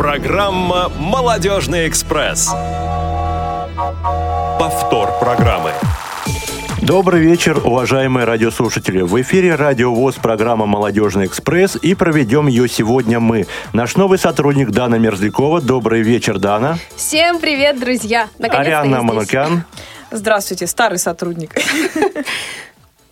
Программа «Молодежный экспресс». Повтор программы. Добрый вечер, уважаемые радиослушатели. В эфире Радио ВОЗ, программа «Молодежный экспресс» и проведем ее сегодня мы. Наш новый сотрудник Дана Мерзлякова. Добрый вечер, Дана. Всем привет, друзья. Арианна Манукян. Здравствуйте, старый сотрудник.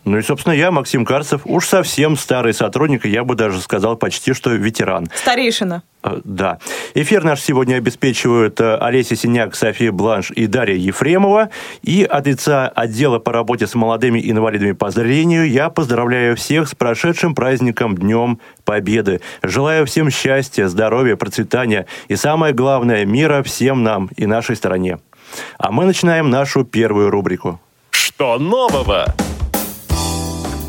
Ну и, собственно, я, Максим Карцев, уж совсем старый сотрудник, я бы даже сказал почти что ветеран. Старейшина. Э, да. Эфир наш сегодня обеспечивают э, Олеся Синяк, София Бланш и Дарья Ефремова. И от лица отдела по работе с молодыми инвалидами по зрению я поздравляю всех с прошедшим праздником Днем Победы. Желаю всем счастья, здоровья, процветания и, самое главное, мира всем нам и нашей стране. А мы начинаем нашу первую рубрику. Что нового?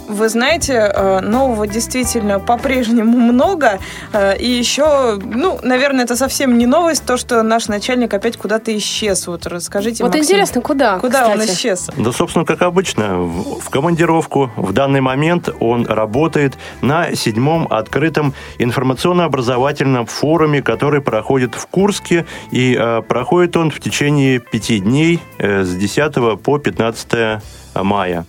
Вы знаете, э, нового действительно по-прежнему много. Э, и еще, ну, наверное, это совсем не новость, то, что наш начальник опять куда-то исчез. Вот расскажите, Вот Максим, интересно, куда? Куда кстати? он исчез? Да, собственно, как обычно, в в командировку. В данный момент он работает на седьмом открытом информационно-образовательном форуме, который проходит в Курске. И э, проходит он в течение пяти дней э, с 10 по 15 мая.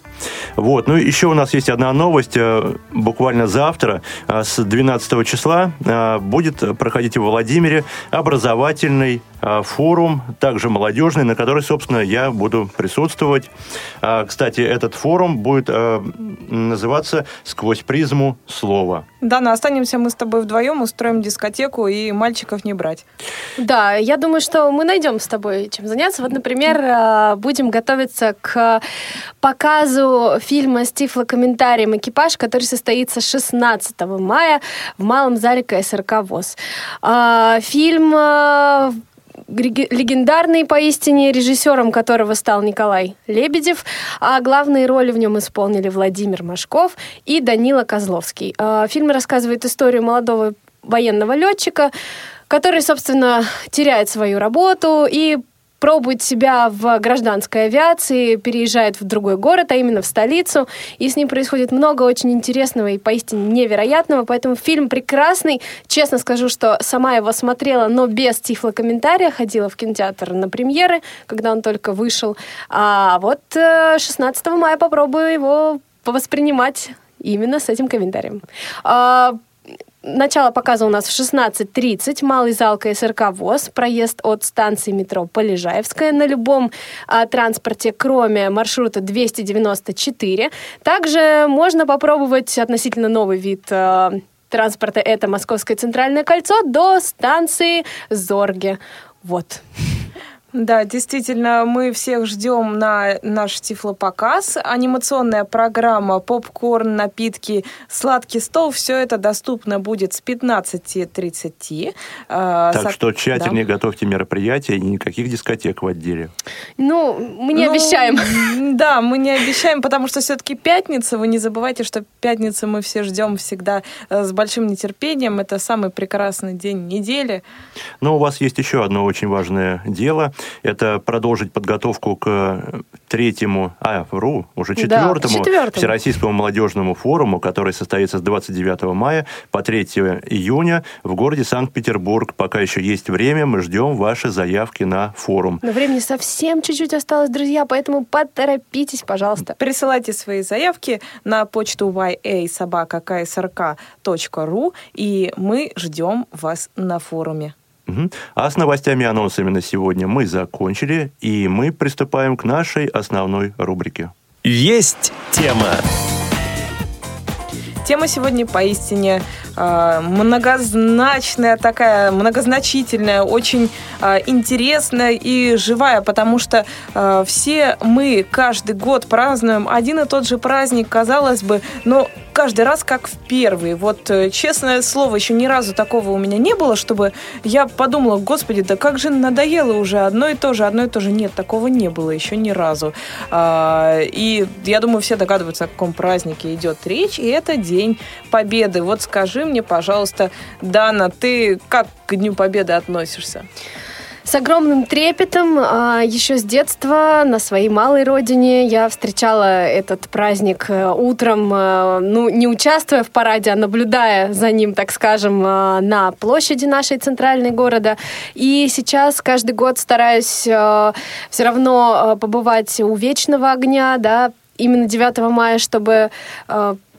Вот. Ну, еще у нас есть одна новость. Э, Буквально завтра, э, с 12 числа, э, будет проходить в Владимире образовательный форум, также молодежный, на который, собственно, я буду присутствовать. А, Кстати, этот форум будет э, называться «Сквозь призму слова». Дана, останемся мы с тобой вдвоем, устроим дискотеку и мальчиков не брать. Да, я думаю, что мы найдем с тобой чем заняться. Вот, например, э, будем готовиться к показу фильма с тифлокомментарием «Экипаж», который состоится 16 мая в Малом зале КСРК ВОЗ. А, Фильм э, легендарный поистине, режиссером которого стал Николай Лебедев, а главные роли в нем исполнили Владимир Машков и Данила Козловский. А, Фильм рассказывает историю молодого военного летчика, который, собственно, теряет свою работу и пробует себя в гражданской авиации, переезжает в другой город, а именно в столицу, и с ним происходит много очень интересного и поистине невероятного, поэтому фильм прекрасный. Честно скажу, что сама его смотрела, но без тифлокомментария, ходила в кинотеатр на премьеры, когда он только вышел. А вот э, 16 мая попробую его воспринимать именно с этим комментарием. Начало показа у нас в 16.30. Малый зал КСРК ВОЗ. Проезд от станции метро Полежаевская на любом а, транспорте, кроме маршрута 294. Также можно попробовать относительно новый вид а, транспорта. Это Московское центральное кольцо до станции Зорге. Вот. Да, действительно, мы всех ждем на наш тифлопоказ. Анимационная программа, попкорн, напитки, сладкий стол. Все это доступно будет с 15.30. А, Так со- что тщательнее да. готовьте мероприятия и никаких дискотек в отделе. Ну, мы не Ну, обещаем. Да, мы не обещаем, потому что все-таки пятница. Вы не забывайте, что пятницу мы все ждем всегда э, с большим нетерпением. Это самый прекрасный день недели. Но у вас есть еще одно очень важное дело. Это продолжить подготовку к третьему, а, вру, уже Да, четвертому, четвертому. Всероссийскому молодежному форуму, который состоится с 29 мая по 3 июня в городе Санкт-Петербург. Пока еще есть время, мы ждем ваши заявки на форум. Но времени совсем чуть-чуть осталось, друзья, поэтому поторопитесь, пожалуйста. Присылайте свои заявки на почту yasobaka.ksrk.ru и мы ждем вас на форуме. А с новостями и анонсами на сегодня мы закончили, и мы приступаем к нашей основной рубрике. Есть тема. Тема сегодня поистине э, многозначная, такая многозначительная, очень э, интересная и живая, потому что э, все мы каждый год празднуем один и тот же праздник, казалось бы, но каждый раз как в первый. Вот, э, честное слово, еще ни разу такого у меня не было, чтобы я подумала, господи, да как же надоело уже одно и то же, одно и то же. Нет, такого не было еще ни разу. А, И я думаю, все догадываются, о каком празднике идет речь, и это День Победы. Вот скажи мне, пожалуйста, Дана, ты как к Дню Победы относишься? С огромным трепетом а, еще с детства на своей малой родине я встречала этот праздник э, утром, э, ну, не участвуя в параде, а наблюдая за ним, так скажем, э, на площади нашей центральной города. И сейчас каждый год стараюсь все равно побывать у Вечного огня, да, именно 9 мая, чтобы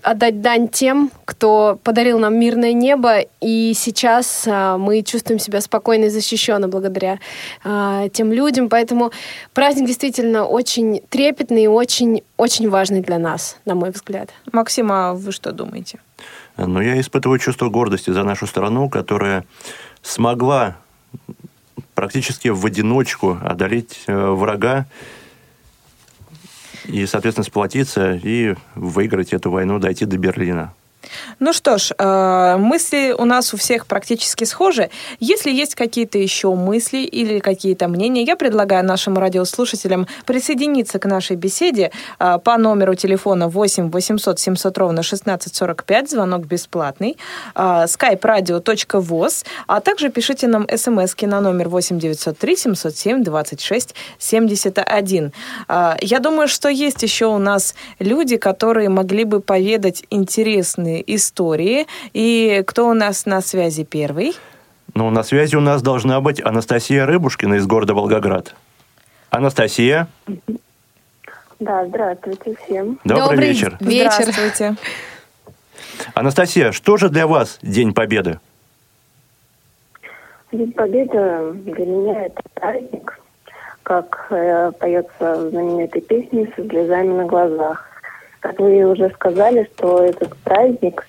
отдать дань тем, кто подарил нам мирное небо, и сейчас а, мы чувствуем себя спокойно и защищенно благодаря а, тем людям. Поэтому праздник действительно очень трепетный и очень, очень важный для нас, на мой взгляд. Максим, а вы что думаете? Ну, я испытываю чувство гордости за нашу страну, которая смогла практически в одиночку одолеть э, врага, и, соответственно, сплотиться и выиграть эту войну, дойти до Берлина. Ну что ж, э, мысли у нас у всех практически схожи. Если есть какие-то еще мысли или какие-то мнения, я предлагаю нашим радиослушателям присоединиться к нашей беседе э, по номеру телефона 8 800 700 ровно 1645, звонок бесплатный, э, skype-radio.voz, а также пишите нам смс на номер 8 903 707 26 71. Я думаю, что есть еще у нас люди, которые могли бы поведать интересные разные истории. И кто у нас на связи первый? Ну, на связи у нас должна быть Анастасия Рыбушкина из города Волгоград. Анастасия. Да, здравствуйте всем. Добрый, Добрый вечер. вечер. Здравствуйте. Анастасия, что же для вас День Победы? День Победы для меня это праздник, как э, поется в знаменитой песне «Со слезами на глазах». Как вы уже сказали, что этот праздник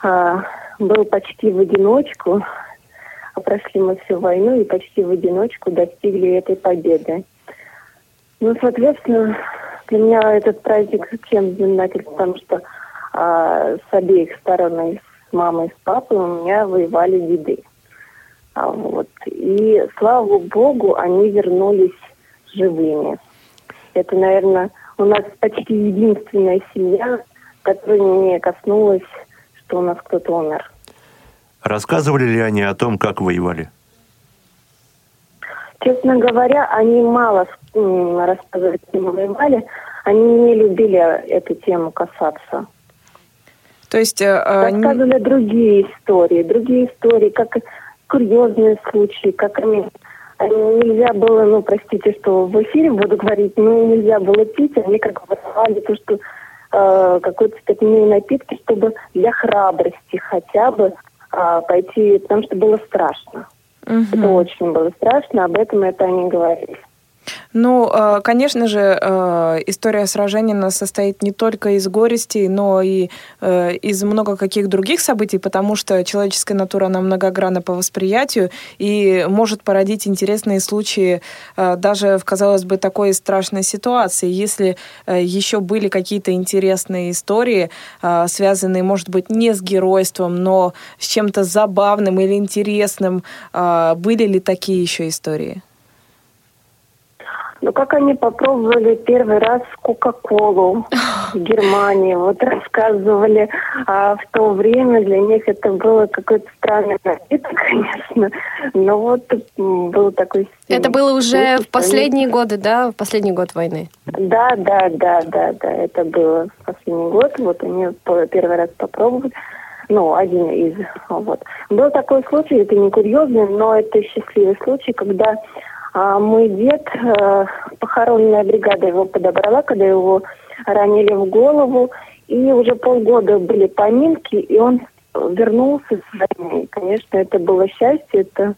а, был почти в одиночку. Прошли мы всю войну и почти в одиночку достигли этой победы. Ну, соответственно, для меня этот праздник чем знаменатель, потому что а, с обеих сторон, и с мамой, и с папой у меня воевали деды. А, вот. И слава богу, они вернулись живыми. Это, наверное, у нас почти единственная семья, которая не коснулась, что у нас кто-то умер. Рассказывали ли они о том, как воевали? Честно говоря, они мало рассказывали, как воевали. Они не любили эту тему касаться. То есть... Э, рассказывали они... другие истории, другие истории, как курьезные случаи, как они нельзя было, ну, простите, что в эфире буду говорить, но нельзя было пить, они как бы выдавали то, что э, какой-то спиртные напитки, чтобы для храбрости хотя бы э, пойти, потому что было страшно. Угу. Это очень было страшно, об этом это они говорили. Ну, э, конечно же, э, история сражения состоит не только из горестей, но и э, из много каких других событий, потому что человеческая натура, она многогранна по восприятию и может породить интересные случаи даже в, казалось бы, такой страшной ситуации. Если еще были какие-то интересные истории, связанные, может быть, не с геройством, но с чем-то забавным или интересным, были ли такие еще истории? Ну, как они попробовали первый раз Кока-Колу в Германии. Вот рассказывали, а в то время для них это было какой-то странный напиток, конечно. Но вот был такой... Это было уже в последние годы, да? В последний год войны? Да, да, да, да, да. Это было в последний год. Вот они первый раз попробовали ну, один из, вот. Был такой случай, это не курьезный, но это счастливый случай, когда а мой дед, э, похоронная бригада его подобрала, когда его ранили в голову, и уже полгода были поминки, и он вернулся с войны. Конечно, это было счастье, это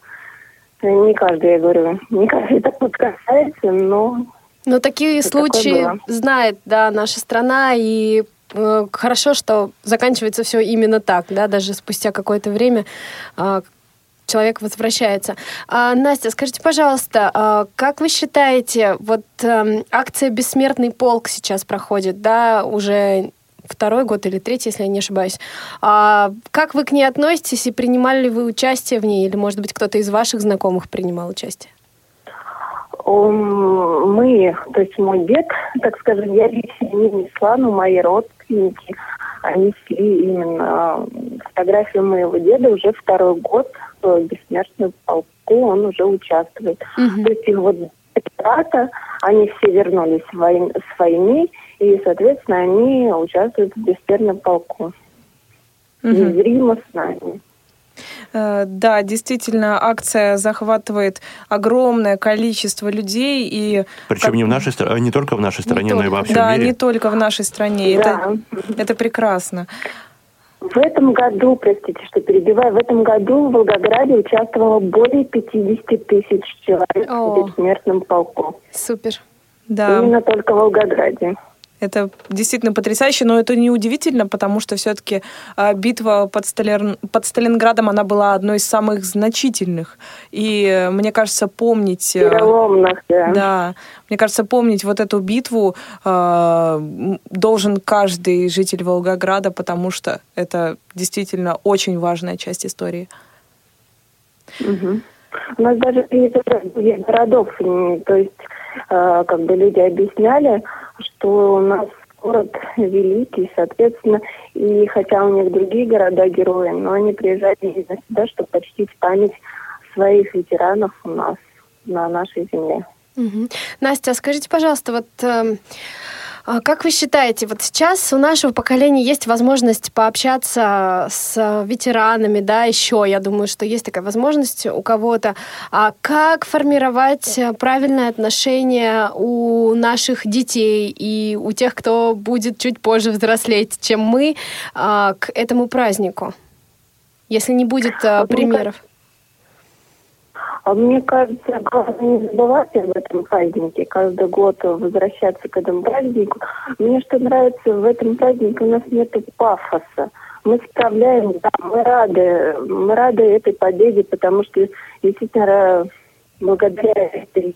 не каждый, я говорю, не каждый так вот касается, но... Но такие случаи знает, да, наша страна, и э, хорошо, что заканчивается все именно так, да, даже спустя какое-то время, э, человек возвращается. А, Настя, скажите, пожалуйста, а, как вы считаете, вот а, акция «Бессмертный полк» сейчас проходит, да, уже второй год или третий, если я не ошибаюсь. А, как вы к ней относитесь и принимали ли вы участие в ней, или, может быть, кто-то из ваших знакомых принимал участие? Мы, то есть мой дед, так скажем, я лично не несла, но мои родственники, они шли именно фотографию моего деда уже второй год бессмертную полку, он уже участвует. Мгм. То есть их вот ребята, они все вернулись с войны, с войны, и, соответственно, они участвуют в бессмертном полку. Мгм. Незримо с нами. Э, Да, действительно, акция захватывает огромное количество людей и Причем Как- не в нашей стране, не только в нашей стране, но и во только. всем да, мире. не только в нашей стране. Да. Это, это прекрасно. В этом году, простите, что перебиваю, в этом году в Волгограде участвовало более 50 тысяч человек О. в бессмертном полку. Супер. Да. Именно только в Волгограде. Это действительно потрясающе, но это не удивительно, потому что все-таки битва под, Сталин- под Сталинградом, она была одной из самых значительных. И э, мне кажется, помнить... э, Переломных, да. Да, мне кажется, помнить вот эту битву э, должен каждый житель Волгограда, потому что это действительно очень важная часть истории. Мгм. У нас даже городов, то есть э, как бы люди объясняли, что у нас город великий, соответственно, и хотя у них другие города герои, но они приезжали именно сюда, чтобы почтить память своих ветеранов у нас на нашей земле. Мгм. Настя, а скажите, пожалуйста, вот а как вы считаете, вот сейчас у нашего поколения есть возможность пообщаться с ветеранами, да, еще, я думаю, что есть такая возможность у кого-то. А как формировать правильное отношение у наших детей и у тех, кто будет чуть позже взрослеть, чем мы, а, к этому празднику? Если не будет Вот мне примеров. А мне кажется, главное не забывать об этом празднике, каждый год возвращаться к этому празднику. Мне что нравится, в этом празднике у нас нет пафоса. Мы справляем, да, мы рады, мы рады этой победе, потому что действительно ра- благодаря этой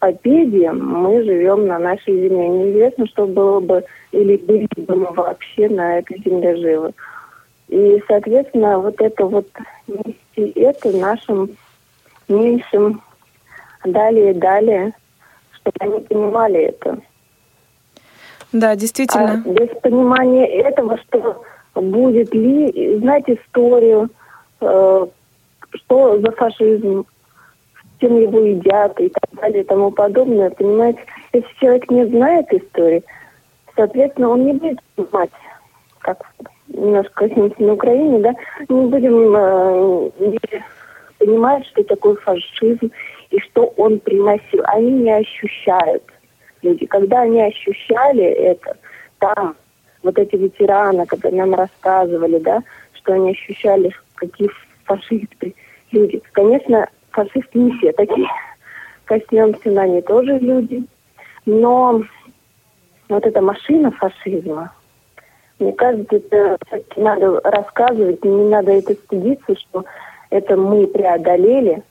победе мы живем на нашей земле. Неизвестно, что было бы или были бы мы вообще на этой земле живы. И, соответственно, вот это вот нести это нашим меньшим далее, далее, чтобы они понимали это. Да, А действительно. без понимания этого, что будет ли, знать историю, э, что за фашизм, с чем его едят и так далее и тому подобное, понимаете, если человек не знает истории, соответственно, он не будет понимать, как немножко коснемся на Украине, да, не будем э, не понимать, что такое фашизм и что он приносил. Они не ощущают люди. Когда они ощущали это, там, вот эти ветераны, когда нам рассказывали, да, что они ощущали, какие фашисты люди. Конечно, фашисты не все такие. Коснемся на они тоже люди. Но вот эта машина фашизма, мне кажется, это надо рассказывать, не надо это стыдиться, что это мы преодолели,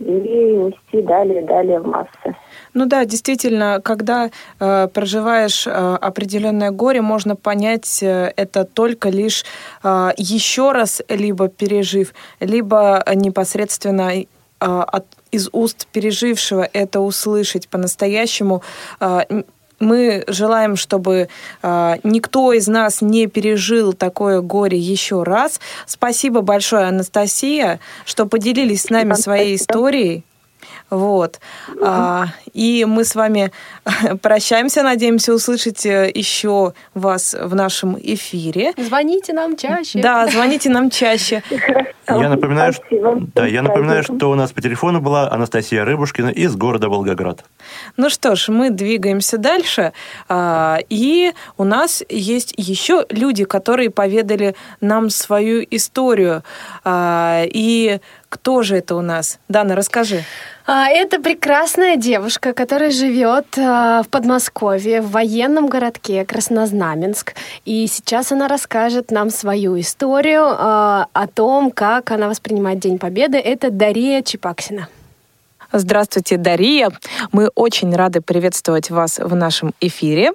и нести далее, далее в массы. Ну да, действительно, когда э, проживаешь э, определенное горе, можно понять э, это только лишь э, еще раз, либо пережив, либо непосредственно э, от, из уст пережившего это услышать по-настоящему. Э, мы желаем, чтобы э, никто из нас не пережил такое горе еще раз. Спасибо большое, Анастасия, что поделились с нами своей историей. Вот. А, и мы с вами прощаемся. Надеемся услышать э, еще вас в нашем эфире. Звоните нам чаще. Да, звоните нам чаще. Я напоминаю, что, да, я напоминаю, что у нас по телефону была Анастасия Рыбушкина из города Волгоград. Ну что ж, мы двигаемся дальше. А, И у нас есть еще люди, которые поведали нам свою историю. А, И кто же это у нас? Дана, расскажи. А, Это прекрасная девушка, которая живет а, в Подмосковье, в военном городке Краснознаменск. И сейчас она расскажет нам свою историю а, о том, как она воспринимает День Победы. Это Дария Чепаксина. Здравствуйте, Дария. Мы очень рады приветствовать вас в нашем эфире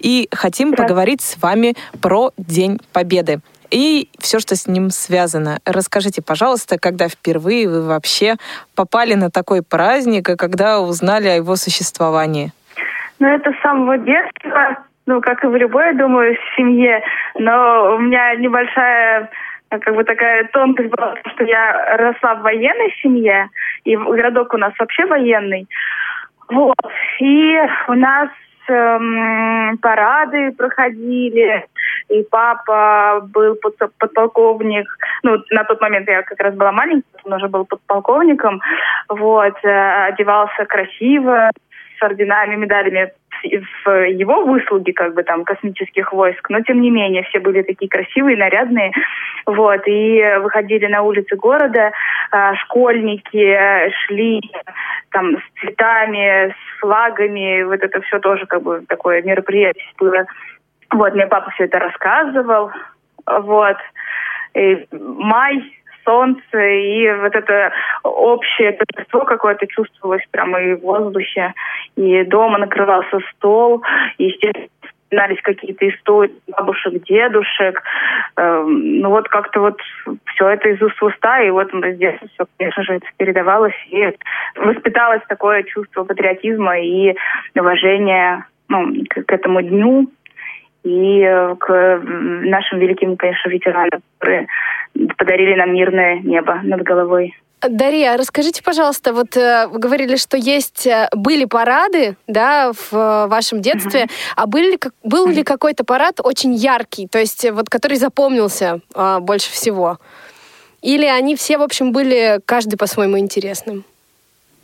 и хотим поговорить с вами про День Победы и все, что с ним связано. Расскажите, пожалуйста, когда впервые вы вообще попали на такой праздник и когда узнали о его существовании? Ну, это с самого детства. ну, как и в любой, думаю, семье, но у меня небольшая как бы такая тонкость была, что я росла в военной семье, и городок у нас вообще военный. Вот. И у нас эм, парады проходили, и папа был подполковник, ну, на тот момент я как раз была маленькая, он уже был подполковником, вот, э, одевался красиво, с орденами, медалями в его выслуги, как бы там, космических войск, но тем не менее все были такие красивые, нарядные, вот, и выходили на улицы города, а, школьники э, шли там с цветами, с флагами, вот это все тоже как бы такое мероприятие было. Вот, мне папа все это рассказывал, вот. И май солнце, и вот это общее торжество какое-то чувствовалось прямо и в воздухе, и дома накрывался стол, и, естественно, вспоминались какие-то истории бабушек, дедушек. Эм, ну вот как-то вот все это из уст в уста, и вот с детства все, конечно же, это передавалось, и воспиталось такое чувство патриотизма и уважения ну, к, к этому дню и к нашим великим, конечно, ветеранам, которые подарили нам мирное небо над головой. Дарья, расскажите, пожалуйста, вот э, вы говорили, что есть э, были парады, да, в э, вашем детстве, uh-huh. а был ли, был ли какой-то парад очень яркий, то есть вот который запомнился э, больше всего? Или они все, в общем, были каждый по-своему интересным?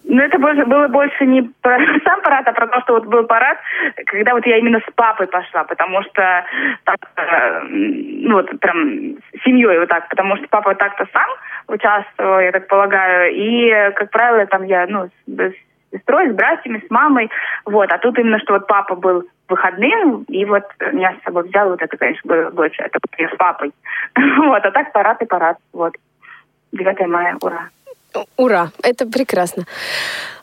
Ну, это больше, было больше не про сам парад, а про то, что вот был парад, когда вот я именно с папой пошла, потому что так, э, ну вот прям с семьей вот так, потому что папа так-то сам участвовал, я так полагаю, и, как правило, там я, ну, с сестрой, с братьями, с мамой, вот, а тут именно, что вот папа был выходным, и вот меня с собой взял, вот это, конечно, было больше, это я с папой, вот, а так парад и парад, вот, 9 мая, ура. Ура, это прекрасно.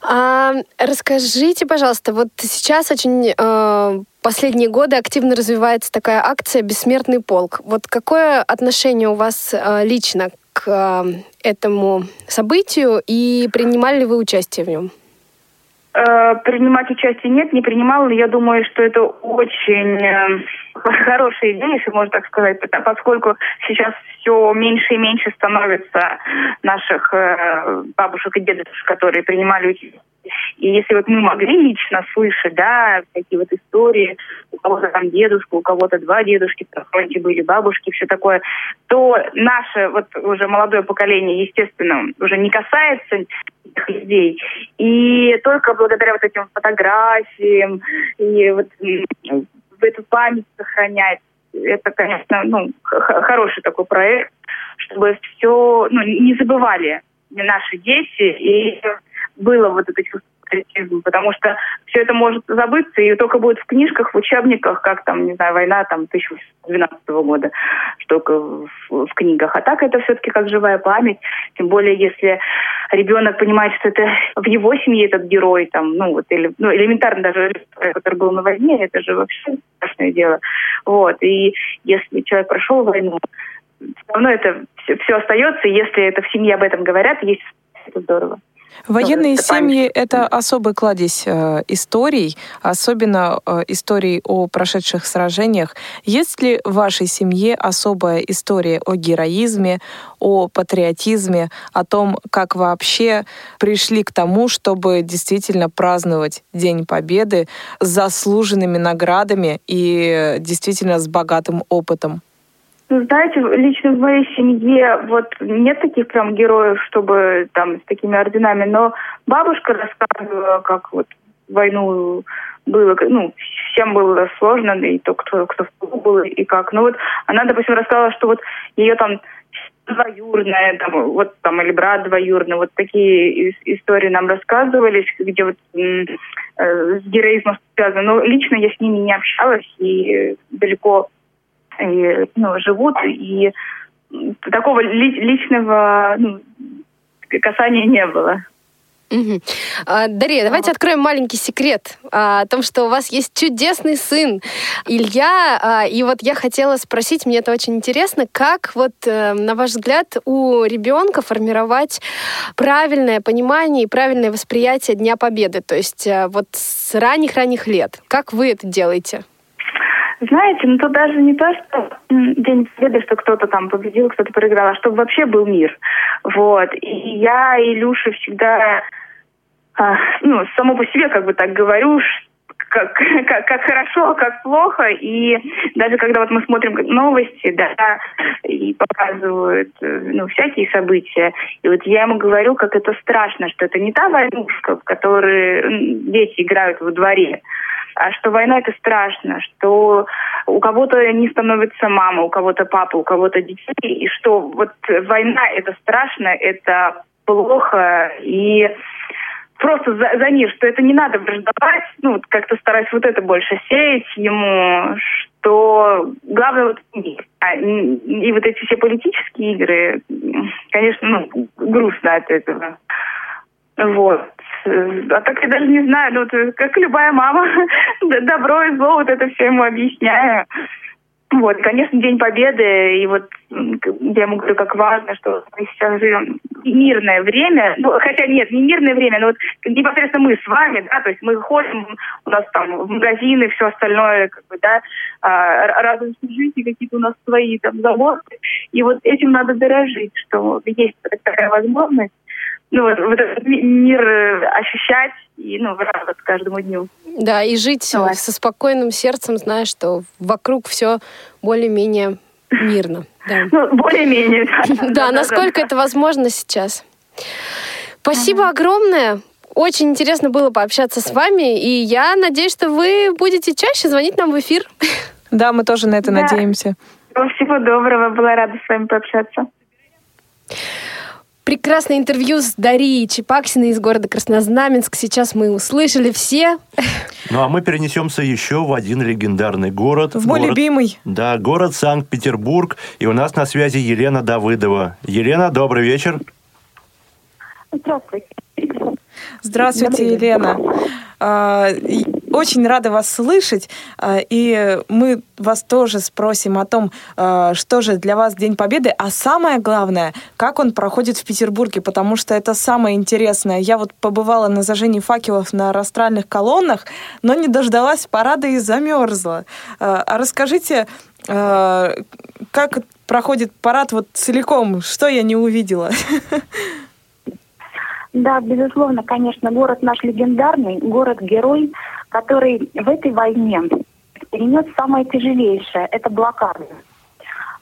А, расскажите, пожалуйста, вот сейчас очень э, последние годы активно развивается такая акция «Бессмертный полк». Вот какое отношение у вас э, лично к э, этому событию и принимали ли вы участие в нем? Э, принимать участие нет, не принимала. Я думаю, что это очень э, хорошая идея, если можно так сказать, поскольку сейчас все меньше и меньше становится наших э, бабушек и дедушек, которые принимали участие. И если вот мы могли лично слышать, да, такие вот истории, у кого-то там дедушка, у кого-то два дедушки, фронте были бабушки, все такое, то наше вот уже молодое поколение, естественно, уже не касается этих людей. И только благодаря вот этим фотографиям и вот эту память сохранять, это, конечно, ну, хороший такой проект, чтобы все, ну, не забывали наши дети, и было вот это чувство патриотизма, потому что все это может забыться и только будет в книжках, в учебниках, как там, не знаю, война там 2012 года, что в, в книгах. А так это все-таки как живая память, тем более если ребенок понимает, что это в его семье этот герой, там, ну вот, или, ну, элементарно даже, который был на войне, это же вообще страшное дело. Вот, и если человек прошел войну, все равно это все, все остается, если это в семье об этом говорят, есть это здорово. Военные это семьи — это особый кладезь э, историй, особенно э, историй о прошедших сражениях. Есть ли в вашей семье особая история о героизме, о патриотизме, о том, как вообще пришли к тому, чтобы действительно праздновать День Победы с заслуженными наградами и действительно с богатым опытом? Знаете, лично в моей семье вот нет таких прям героев, чтобы там с такими орденами, но бабушка рассказывала, как вот войну было, ну, всем было сложно, и то, кто, кто в был, и как. Ну вот она, допустим, рассказала, что вот ее там двоюродная, там, вот там, или брат двоюродный, вот такие истории нам рассказывались, где вот э, с героизмом связано. Но лично я с ними не общалась и далеко и, ну, живут, и такого личного ну, касания не было. Угу. А, Дарья, давайте откроем маленький секрет а, о том, что у вас есть чудесный сын Илья. А, и вот я хотела спросить, мне это очень интересно, как вот, э, на ваш взгляд, у ребенка формировать правильное понимание и правильное восприятие Дня Победы? То есть э, вот с ранних-ранних лет. Как вы это делаете? Знаете, ну тут даже не то, что День Победы, что кто-то там победил, кто-то проиграл, а чтобы вообще был мир. Вот. И я, и Илюша всегда, а, ну, само по себе как бы так говорю, как, как, как хорошо, как плохо. И даже когда вот мы смотрим новости, да, и показывают ну, всякие события, и вот я ему говорю, как это страшно, что это не та войнушка, в которой дети играют во дворе, а что война это страшно, что у кого-то не становится мама, у кого-то папа, у кого-то детей, и что вот война это страшно, это плохо, и просто за, за мир, что это не надо враждовать, ну, вот как-то стараюсь вот это больше сеять ему, что главное вот мир. А, и вот эти все политические игры, конечно, ну, грустно от этого. Вот. А так я даже не знаю, ну, вот, как любая мама, добро и зло, вот это все ему объясняю. Вот, конечно, День Победы, и вот я ему говорю, как важно, что мы сейчас живем мирное время, ну, хотя нет, не мирное время, но вот непосредственно мы с вами, да, то есть мы ходим, у нас там в магазины, все остальное, как бы, да, а, радуемся жизни, какие-то у нас свои там заботы, и вот этим надо дорожить, что есть такая возможность, ну, вот, вот этот мир э, ощущать и, ну, радоваться каждому дню. Да, и жить Давай. со спокойным сердцем, зная, что вокруг все более-менее мирно. Да. Ну, более-менее, да. Да, насколько это возможно сейчас. Спасибо огромное. Очень интересно было пообщаться с вами, и я надеюсь, что вы будете чаще звонить нам в эфир. Да, мы тоже на это надеемся. Всего доброго, была рада с вами пообщаться. Прекрасное интервью с Дарией Чепаксиной из города Краснознаменск. Сейчас мы услышали все. Ну, а мы перенесемся еще в один легендарный город. В мой город, любимый. Да, город Санкт-Петербург. И у нас на связи Елена Давыдова. Елена, добрый вечер. Здравствуйте. Здравствуйте, Елена. Очень рада вас слышать, а, и мы вас тоже спросим о том, а, что же для вас День Победы, а самое главное, как он проходит в Петербурге, потому что это самое интересное. Я вот побывала на зажжении факелов на растральных колоннах, но не дождалась парада и замерзла. А расскажите, как проходит парад вот целиком, что я не увидела? Да, безусловно, конечно, город наш легендарный, город-герой, который в этой войне перенес самое тяжелейшее – это блокаду.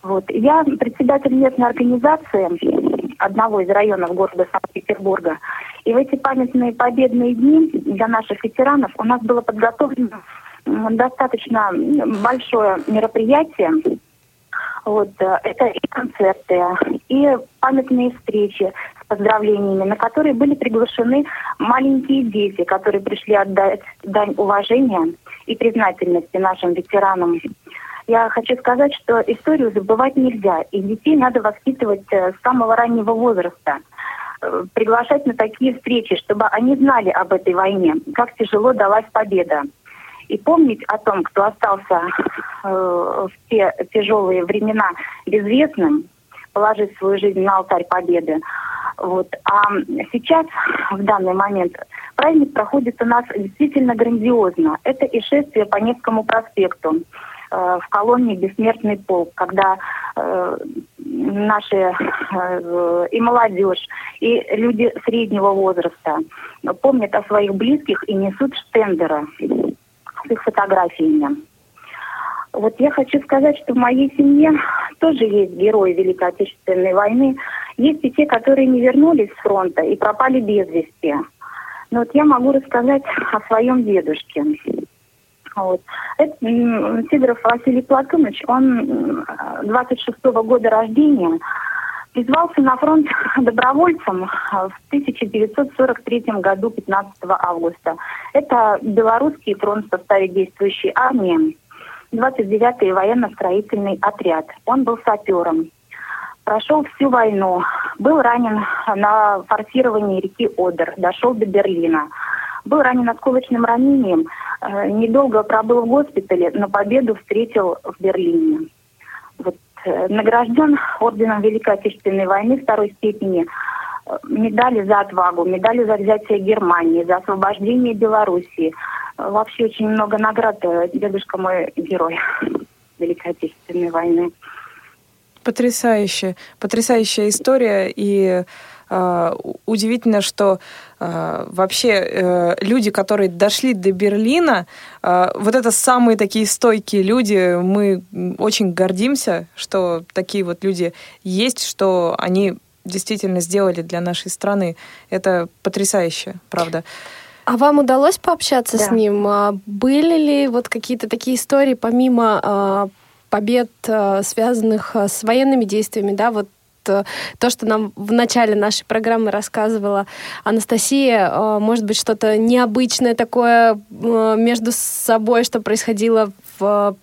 Вот. Я председатель местной организации одного из районов города Санкт-Петербурга. И в эти памятные победные дни для наших ветеранов у нас было подготовлено достаточно большое мероприятие. Вот, э, это и концерты, и памятные встречи поздравлениями, на которые были приглашены маленькие дети, которые пришли отдать дань уважения и признательности нашим ветеранам. Я хочу сказать, что историю забывать нельзя, и детей надо воспитывать э, с самого раннего возраста э, приглашать на такие встречи, чтобы они знали об этой войне, как тяжело далась победа. И помнить о том, кто остался э, в те тяжелые времена безвестным, положить свою жизнь на алтарь победы, вот. А сейчас, в данный момент, праздник проходит у нас действительно грандиозно. Это и шествие по Невскому проспекту э, в колонии «Бессмертный полк», когда э, наши э, и молодежь, и люди среднего возраста помнят о своих близких и несут штендеры с их фотографиями. Вот я хочу сказать, что в моей семье тоже есть герои Великой Отечественной войны. Есть и те, которые не вернулись с фронта и пропали без вести. Но вот я могу рассказать о своем дедушке. Вот. Это Сидоров Василий Платонович, он 26 -го года рождения, призвался на фронт добровольцем в 1943 году, 15 августа. Это белорусский фронт в составе действующей армии. 29-й военно-строительный отряд. Он был сапером. Прошел всю войну. Был ранен на форсировании реки Одер. Дошел до Берлина. Был ранен осколочным ранением. Э, недолго пробыл в госпитале, но победу встретил в Берлине. Вот, э, награжден орденом Великой Отечественной войны второй степени медали за отвагу, медали за взятие Германии, за освобождение Белоруссии, вообще очень много наград. Дедушка мой герой Великой Отечественной войны. Потрясающе. Потрясающая история. И э, удивительно, что э, вообще э, люди, которые дошли до Берлина, э, вот это самые такие стойкие люди. Мы очень гордимся, что такие вот люди есть, что они действительно сделали для нашей страны. Это потрясающе, правда. А вам удалось пообщаться да. с ним? А были ли вот какие-то такие истории, помимо а, побед, а, связанных с военными действиями, да, вот э, то, что нам в начале нашей программы рассказывала Анастасия, может быть, что-то необычное такое между собой, что происходило в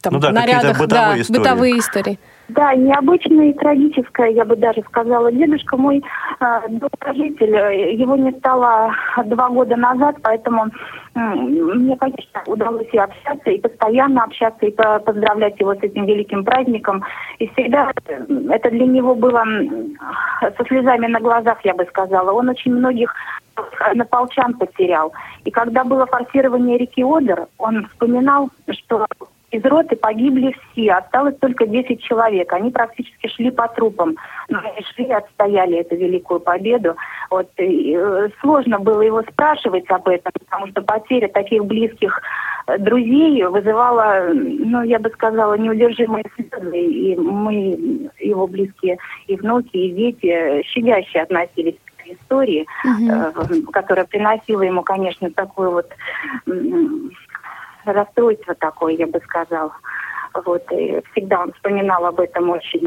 там, ну да, нарядах, бытовые да, истории. бытовые истории. Да, необычное и трагическое, я бы даже сказала. Дедушка мой э, долгожитель, его не стало два года назад, поэтому э, мне, конечно, удалось и общаться, и постоянно общаться, и поздравлять его с этим великим праздником. И всегда это для него было со слезами на глазах, я бы сказала. Он очень многих наполчан потерял. И когда было форсирование реки Одер, он вспоминал, что из роты погибли все, осталось только 10 человек. Они практически шли по трупам. Но они шли отстояли эту великую победу. Вот, и, э, сложно было его спрашивать об этом, потому что потеря таких близких э, друзей вызывала, ну, я бы сказала, неудержимые слезы. И мы, его близкие и внуки, и дети, щадяще относились к истории, угу. э, которая приносила ему, конечно, такую вот расстройство такое, я бы сказала. Вот, и всегда он вспоминал об этом очень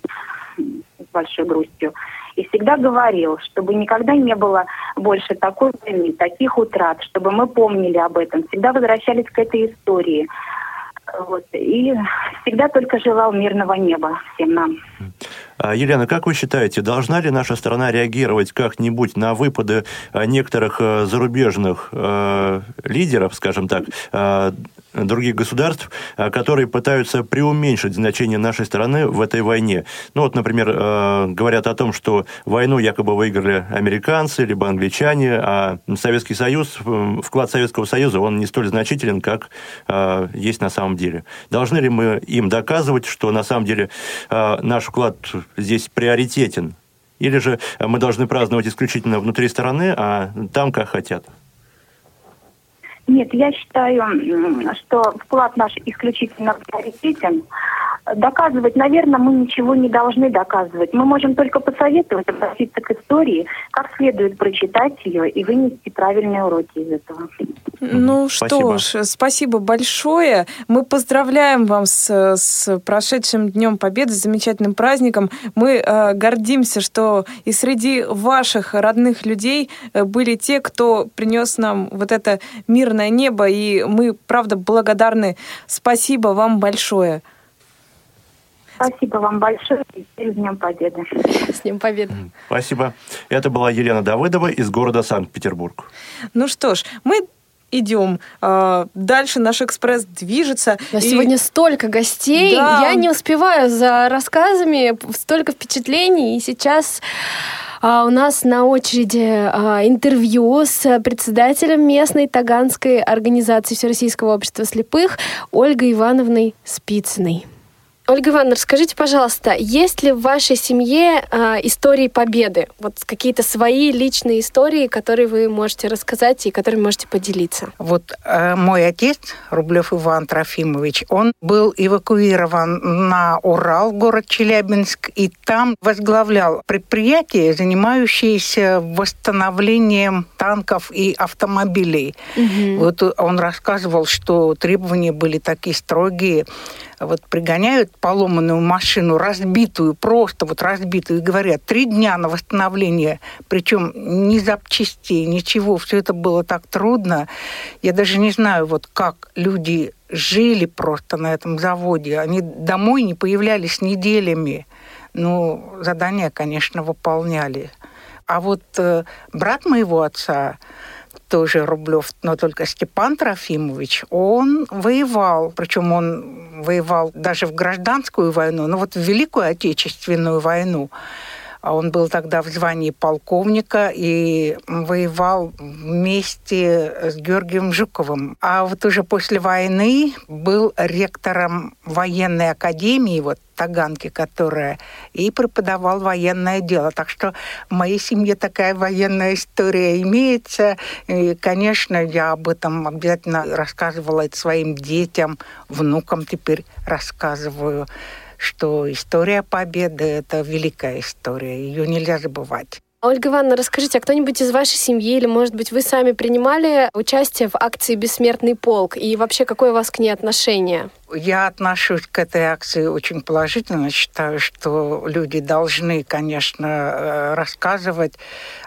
с большой грустью. И всегда говорил, чтобы никогда не было больше такой войны, таких утрат, чтобы мы помнили об этом, всегда возвращались к этой истории. Вот. И всегда только желал мирного неба всем нам. А, Елена, как вы считаете, должна ли наша страна реагировать как-нибудь на выпады а, некоторых а, зарубежных лидеров, скажем так, других государств, которые пытаются преуменьшить значение нашей страны в этой войне? Ну вот, например, говорят о том, что войну якобы выиграли американцы, либо англичане, а Советский Союз, вклад Советского Союза, он не столь значителен, как есть на самом деле. Должны ли мы им доказывать, что на самом деле наш вклад здесь приоритетен? Или же мы должны праздновать исключительно внутри страны, а там как хотят? Нет, я считаю, что вклад наш исключительно приоритетен. Доказывать, наверное, мы ничего не должны доказывать. Мы можем только посоветовать обратиться к истории, как следует прочитать ее и вынести правильные уроки из этого. Ну спасибо. что ж, спасибо большое. Мы поздравляем вам с, с прошедшим Днем Победы, с замечательным праздником. Мы э, гордимся, что и среди ваших родных людей э, были те, кто принес нам вот это мирное небо, и мы, правда, благодарны. Спасибо вам большое. Спасибо вам большое и с Днем Победы. С Днем Победы. Спасибо. Это была Елена Давыдова из города Санкт-Петербург. Ну что ж, мы идем. А, дальше наш экспресс движется. Но и... сегодня столько гостей. Да. Я не успеваю за рассказами, столько впечатлений. И сейчас а, у нас на очереди а, интервью с председателем местной таганской организации Всероссийского общества слепых Ольгой Ивановной Спицыной. Ольга Ивановна, расскажите, пожалуйста, есть ли в вашей семье э, истории победы? Вот какие-то свои личные истории, которые вы можете рассказать и которыми можете поделиться? Вот э, мой отец, Рублев Иван Трофимович, он был эвакуирован на Урал, город Челябинск, и там возглавлял предприятие, занимающееся восстановлением танков и автомобилей. Угу. Вот он рассказывал, что требования были такие строгие, вот пригоняют поломанную машину, разбитую, просто вот разбитую, и говорят, три дня на восстановление, причем ни запчастей, ничего, все это было так трудно. Я даже не знаю, вот как люди жили просто на этом заводе. Они домой не появлялись неделями. Ну, задания, конечно, выполняли. А вот э, брат моего отца, тоже Рублев, но только Степан Трофимович, он воевал, причем он воевал даже в гражданскую войну, но вот в Великую Отечественную войну он был тогда в звании полковника и воевал вместе с Георгием Жуковым. А вот уже после войны был ректором военной академии, вот Таганки, которая и преподавал военное дело. Так что в моей семье такая военная история имеется. И, конечно, я об этом обязательно рассказывала своим детям, внукам теперь рассказываю что история Победы – это великая история, ее нельзя забывать. Ольга Ивановна, расскажите, а кто-нибудь из вашей семьи или, может быть, вы сами принимали участие в акции «Бессмертный полк»? И вообще, какое у вас к ней отношение? Я отношусь к этой акции очень положительно. Считаю, что люди должны, конечно, э, рассказывать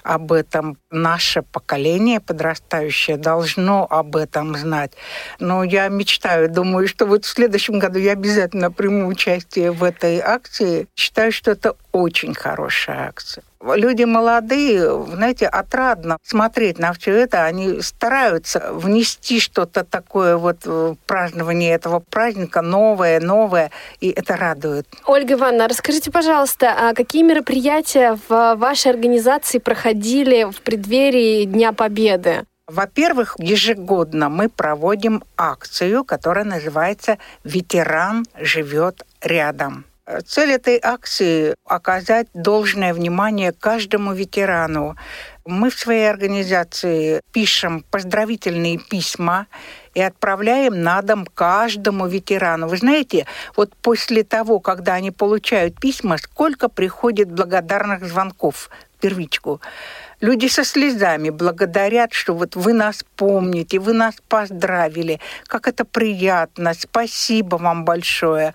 об этом. Наше поколение подрастающее должно об этом знать. Но я мечтаю, думаю, что вот в следующем году я обязательно приму участие в этой акции. Считаю, что это очень хорошая акция люди молодые, знаете, отрадно смотреть на все это. Они стараются внести что-то такое вот в празднование этого праздника, новое, новое, и это радует. Ольга Ивановна, расскажите, пожалуйста, а какие мероприятия в вашей организации проходили в преддверии Дня Победы? Во-первых, ежегодно мы проводим акцию, которая называется «Ветеран живет рядом». Цель этой акции – оказать должное внимание каждому ветерану. Мы в своей организации пишем поздравительные письма и отправляем на дом каждому ветерану. Вы знаете, вот после того, когда они получают письма, сколько приходит благодарных звонков первичку. Люди со слезами благодарят, что вот вы нас помните, вы нас поздравили, как это приятно, спасибо вам большое.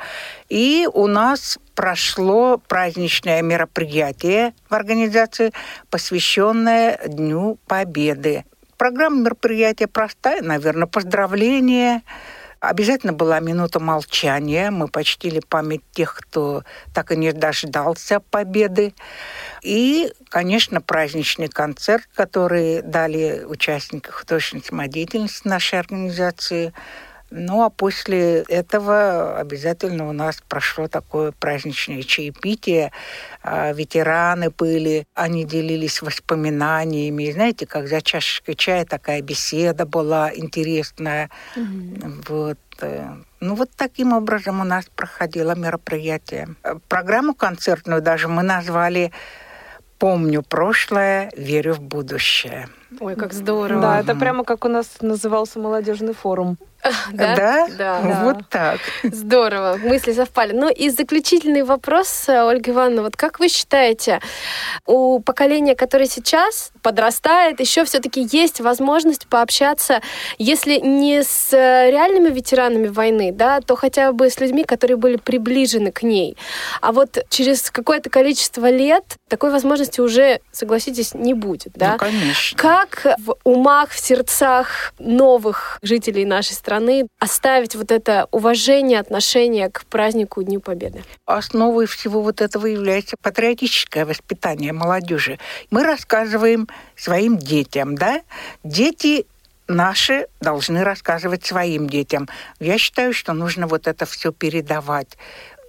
И у нас прошло праздничное мероприятие в организации, посвященное Дню Победы. Программа мероприятия простая, наверное, поздравления, Обязательно была минута молчания. Мы почтили память тех, кто так и не дождался победы. И, конечно, праздничный концерт, который дали участники художественной самодеятельности нашей организации – ну, а после этого обязательно у нас прошло такое праздничное чаепитие. А, ветераны были, они делились воспоминаниями. Знаете, как за чашечкой чая такая беседа была интересная. Mm-hmm. Вот. Э, ну, вот таким образом у нас проходило мероприятие. Программу концертную даже мы назвали «Помню прошлое, верю в будущее». Ой, как здорово. Да, это прямо как у нас назывался молодежный форум. Да? Да? да? Вот так. Здорово, мысли совпали. Ну и заключительный вопрос, Ольга Ивановна, вот как вы считаете, у поколения, которое сейчас подрастает, еще все-таки есть возможность пообщаться, если не с реальными ветеранами войны, да, то хотя бы с людьми, которые были приближены к ней. А вот через какое-то количество лет такой возможности уже, согласитесь, не будет, да? Ну, конечно. Как в умах, в сердцах новых жителей нашей страны оставить вот это уважение, отношение к празднику Дню Победы? Основой всего вот этого является патриотическое воспитание молодежи. Мы рассказываем своим детям, да? Дети наши должны рассказывать своим детям. Я считаю, что нужно вот это все передавать.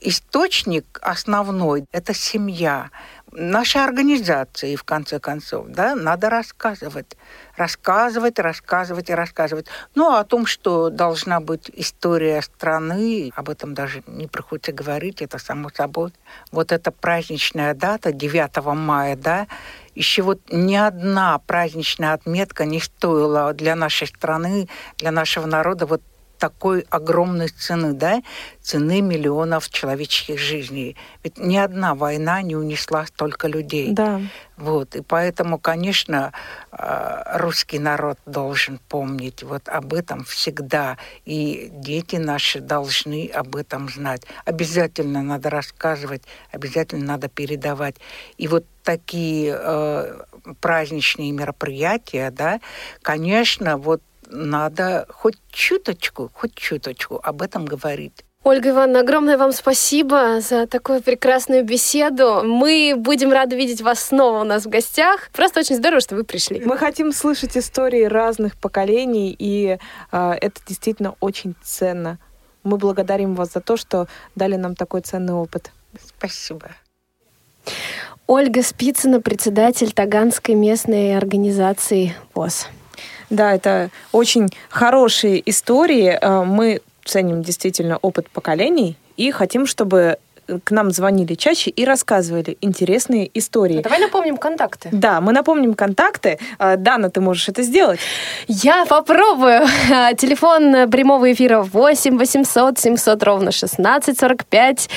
Источник основной – это семья нашей организации, в конце концов, да, надо рассказывать. Рассказывать, рассказывать и рассказывать. Ну, а о том, что должна быть история страны, об этом даже не приходится говорить, это само собой. Вот эта праздничная дата, 9 мая, да, еще вот ни одна праздничная отметка не стоила для нашей страны, для нашего народа вот такой огромной цены, да, цены миллионов человеческих жизней. Ведь ни одна война не унесла столько людей. Да. Вот, и поэтому, конечно, а, русский народ должен помнить вот об этом всегда, и дети наши должны об этом знать. Обязательно надо рассказывать, обязательно надо передавать. И вот такие э, праздничные мероприятия, да, конечно, вот надо хоть чуточку, хоть чуточку об этом говорить. Ольга Ивановна, огромное вам спасибо за такую прекрасную беседу. Мы будем рады видеть вас снова у нас в гостях. Просто очень здорово, что вы пришли. Мы хотим слышать истории разных поколений, и э, это действительно очень ценно. Мы благодарим вас за то, что дали нам такой ценный опыт. Спасибо. Ольга Спицына, председатель Таганской местной организации ВОЗ. Да, это очень хорошие истории. Э, мы ценим действительно опыт поколений и хотим, чтобы к нам звонили чаще и рассказывали интересные истории. А давай напомним контакты. Да, мы напомним контакты. А, Дана, ты можешь это сделать? Я попробую. Телефон прямого эфира 8 800 700 ровно 16 45.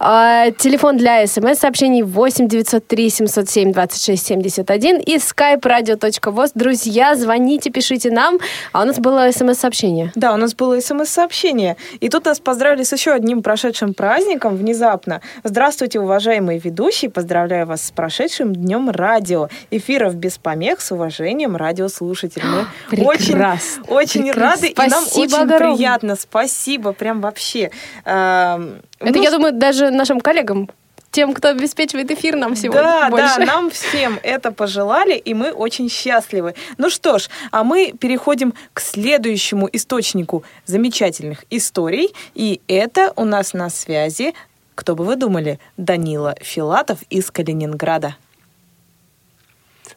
А, телефон для смс-сообщений 8 903 707 26 71 и skype radio.voz. Друзья, звоните, пишите нам. А у нас было смс-сообщение. Да, у нас было смс-сообщение. И тут нас поздравили с еще одним прошедшим праздником внезапно внезапно. Здравствуйте, уважаемые ведущие. Поздравляю вас с прошедшим днем радио. Эфиров без помех с уважением радиослушатель. Мы Прекрасно. очень, очень Прекрасно. рады Спасибо и нам очень огромное. приятно. Спасибо, прям вообще. Эм, Это, ну, я думаю, даже нашим коллегам тем, кто обеспечивает эфир нам сегодня Да, больше. да, нам всем это пожелали, и мы очень счастливы. Ну что ж, а мы переходим к следующему источнику замечательных историй, и это у нас на связи, кто бы вы думали, Данила Филатов из Калининграда.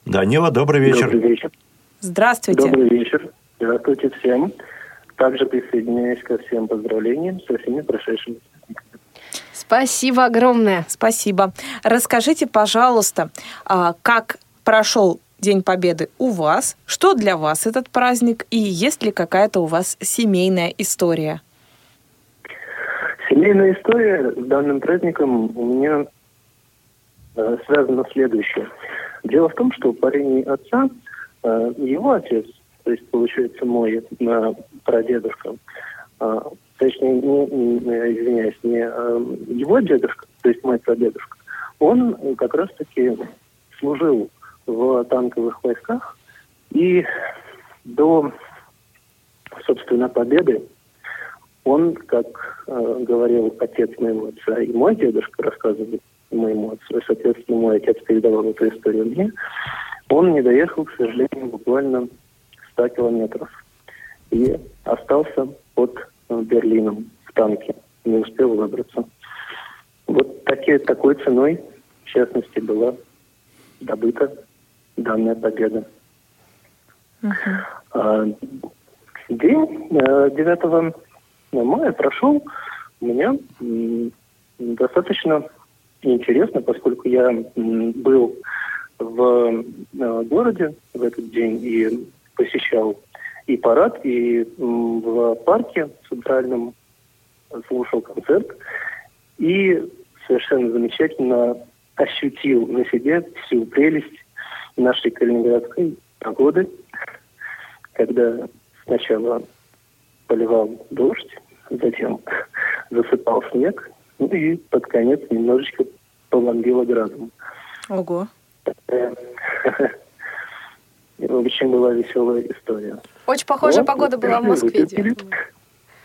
Данила, добрый вечер. Добрый вечер. Здравствуйте. Добрый вечер. Здравствуйте всем. Также присоединяюсь ко всем поздравлениям со всеми прошедшими. Спасибо огромное. Спасибо. Расскажите, пожалуйста, а, как прошел День Победы у вас, что для вас этот праздник, и есть ли какая-то у вас семейная история? Семейная история с данным праздником у меня э, связана следующее. Дело в том, что по линии отца, э, его отец, то есть, получается, мой э, прадедушка, э, точнее, не, не, извиняюсь, не э, его дедушка, то есть мой прадедушка, он как раз-таки служил в танковых войсках, и до, собственно, победы он, как э, говорил отец моего отца и мой дедушка, рассказывал моему отцу, и, соответственно, мой отец передавал эту историю мне, он не доехал, к сожалению, буквально 100 километров. И остался под э, Берлином в танке, не успел выбраться. Вот таки, такой ценой, в частности, была добыта данная победа. А, День э, 9 мая прошел. У меня достаточно интересно, поскольку я был в э, городе в этот день и посещал и парад, и в парке центральном слушал концерт и совершенно замечательно ощутил на себе всю прелесть нашей калининградской погоды, когда сначала поливал дождь, затем засыпал снег, ну и под конец немножечко поломбило градом. Ого. Очень была веселая история. Очень похожая Вот, погода была в Москве.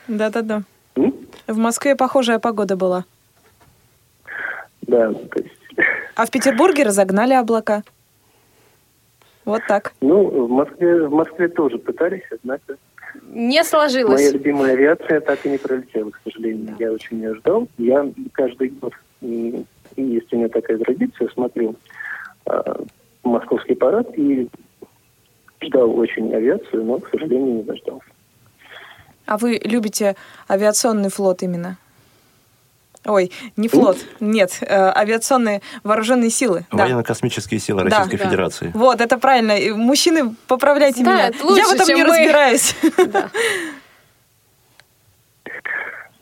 Да-да-да. В Москве похожая погода была. Да, то есть, А в Петербурге разогнали облака. Вот так. ну, в Москве, в Москве тоже пытались, однако Не сложилось. моя любимая авиация так и не пролетела, к сожалению. Я очень ее ждал. Я каждый год, м, есть у меня такая традиция, смотрю а, московский парад и ждал очень авиацию, но, к сожалению, не дождался. А вы любите авиационный флот именно? Ой, не флот, нет, э, авиационные вооруженные силы. Военно-космические силы Да, Российской да. Федерации. Вот, это правильно. Мужчины, поправляйте Да, меня. лучше, Я в этом не мы. разбираюсь. Да.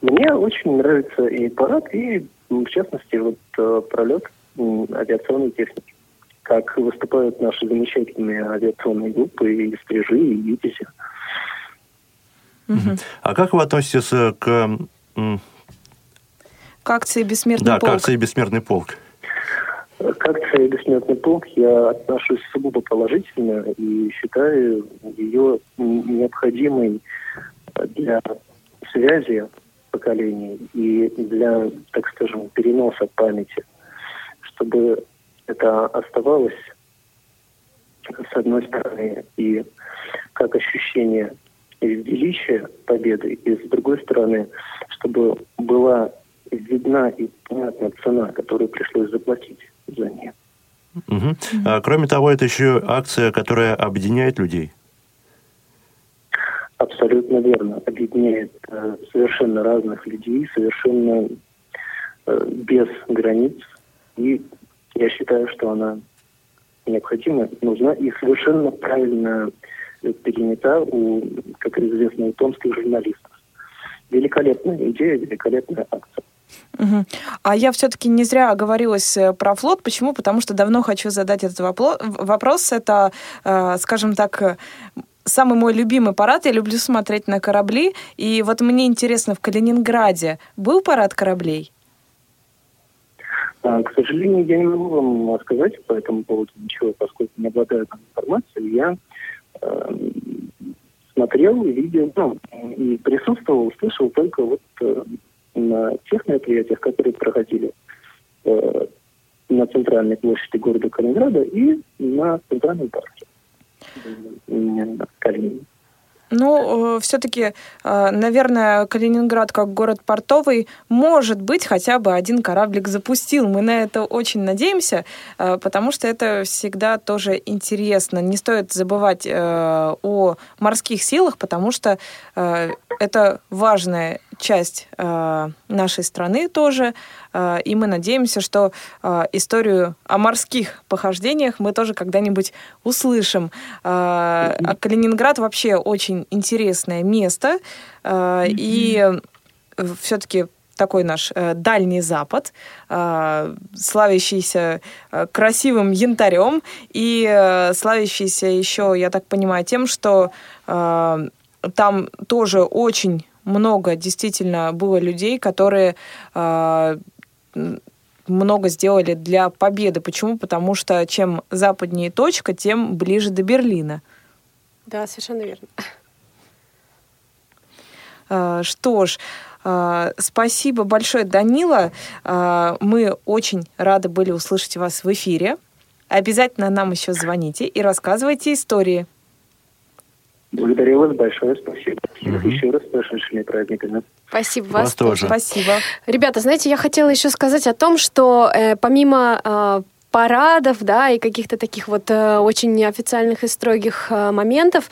Мне очень нравится и парад, и, в частности, вот э, пролет авиационной техники. Как выступают наши замечательные авиационные группы и «Стрижи», и «Витязи». А как вы относитесь э, к, К акции «Бессмертный да, к полк». акции «Бессмертный полк»? К акции «Бессмертный полк» я отношусь сугубо положительно и считаю ее необходимой для связи поколений и для, так скажем, переноса памяти, чтобы это оставалось, с одной стороны, и как ощущение величия победы, и с другой стороны, чтобы была видна и понятна цена, которую пришлось заплатить за нее. Мгм. А, кроме того, это еще акция, которая объединяет людей. Абсолютно верно. Объединяет э, совершенно разных людей, совершенно э, без границ. И я считаю, что она необходима, нужна и совершенно правильно перенята у, как известно, у томских журналистов. Великолепная идея, великолепная акция. Мгм. А я все-таки не зря оговорилась э, про флот. Почему? Потому что давно хочу задать этот вопрос. Это, э, скажем так, э, самый мой любимый парад. Я люблю смотреть на корабли. И вот мне интересно, в Калининграде был парад кораблей? А, К сожалению, я не могу вам сказать по этому поводу ничего, поскольку не обладаю там информацией. Я э, смотрел, видел, ну, и присутствовал, слышал только вот э, на тех мероприятиях, которые проходили э, на центральной площади города Калининграда и на центральном парке э, Калинина. Ну, все-таки, наверное, Калининград как город портовый, может быть, хотя бы один кораблик запустил. Мы на это очень надеемся, э, потому что это всегда тоже интересно. Не стоит забывать э, о морских силах, потому что э, это важная часть э, нашей страны тоже. Э, и мы надеемся, что э, историю о морских похождениях мы тоже когда-нибудь услышим. Э, а Калининград вообще очень интересное место. Э, и все-таки такой наш э, Дальний Запад, э, славящийся э, красивым янтарем и э, славящийся еще, я так понимаю, тем, что э, там тоже очень много действительно было людей, которые э, м, много сделали для победы. Почему? Потому что чем западнее точка, тем ближе до Берлина. Да, совершенно верно. Э, Что ж, э, спасибо большое, Данила. Мы очень рады были услышать вас в эфире. Обязательно нам еще звоните и рассказывайте истории. Благодарю вас большое, спасибо. Всех еще раз с прошедшими праздниками. Спасибо Вас вас, тоже. Спасибо. Ребята, знаете, я хотела еще сказать о том, что э, помимо э, парадов, да, и каких-то таких вот э, очень неофициальных и строгих э, моментов,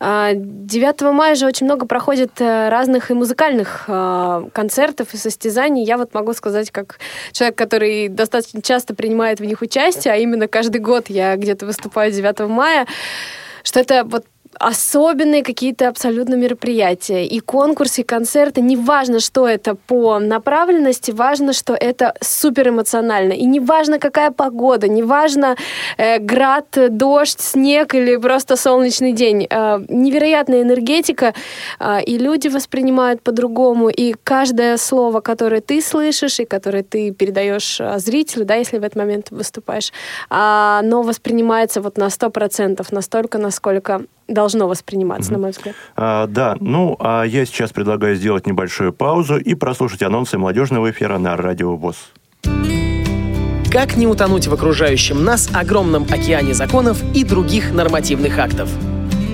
э, 9 мая же очень много проходит э, разных и музыкальных э, концертов и состязаний. Я вот могу сказать, как человек, который достаточно часто принимает в них участие, а именно каждый год я где-то выступаю 9 мая, что это вот особенные какие-то абсолютно мероприятия. И конкурсы, и концерты. Неважно, что это по направленности, важно, что это супер эмоционально. И неважно, какая погода, неважно, э, град, дождь, снег или просто солнечный день. Э, невероятная энергетика, э, и люди воспринимают по-другому. И каждое слово, которое ты слышишь, и которое ты передаешь э, зрителю, да, если в этот момент выступаешь, а, оно воспринимается вот на 100%, настолько, насколько должно восприниматься, на мой взгляд. А, да, ну, а я сейчас предлагаю сделать небольшую паузу и прослушать анонсы молодежного эфира на Радио ВОЗ. Как не утонуть в окружающем нас огромном океане законов и других нормативных актов?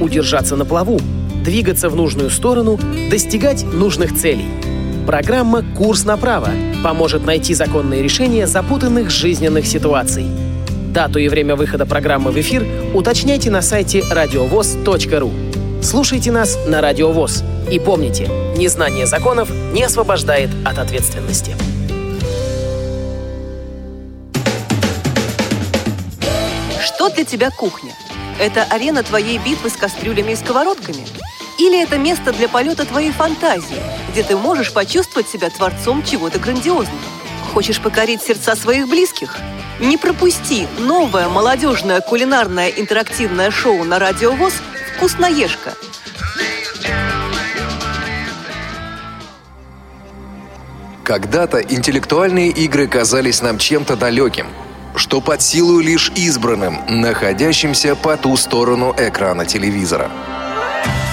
Удержаться на плаву, двигаться в нужную сторону, достигать нужных целей. Программа «Курс на право» поможет найти законные решения запутанных жизненных ситуаций. Дату и время выхода программы в эфир уточняйте на сайте радиовоз.ру. Слушайте нас на Радио ВОЗ. И помните, незнание законов не освобождает от ответственности. Что для тебя кухня? Это арена твоей битвы с кастрюлями и сковородками? Или это место для полета твоей фантазии, где ты можешь почувствовать себя творцом чего-то грандиозного? Хочешь покорить сердца своих близких? Не пропусти новое молодежное кулинарное интерактивное шоу на Радио ВОЗ «Вкусноежка». Когда-то интеллектуальные игры казались нам чем-то далеким, что под силу лишь избранным, находящимся по ту сторону экрана телевизора.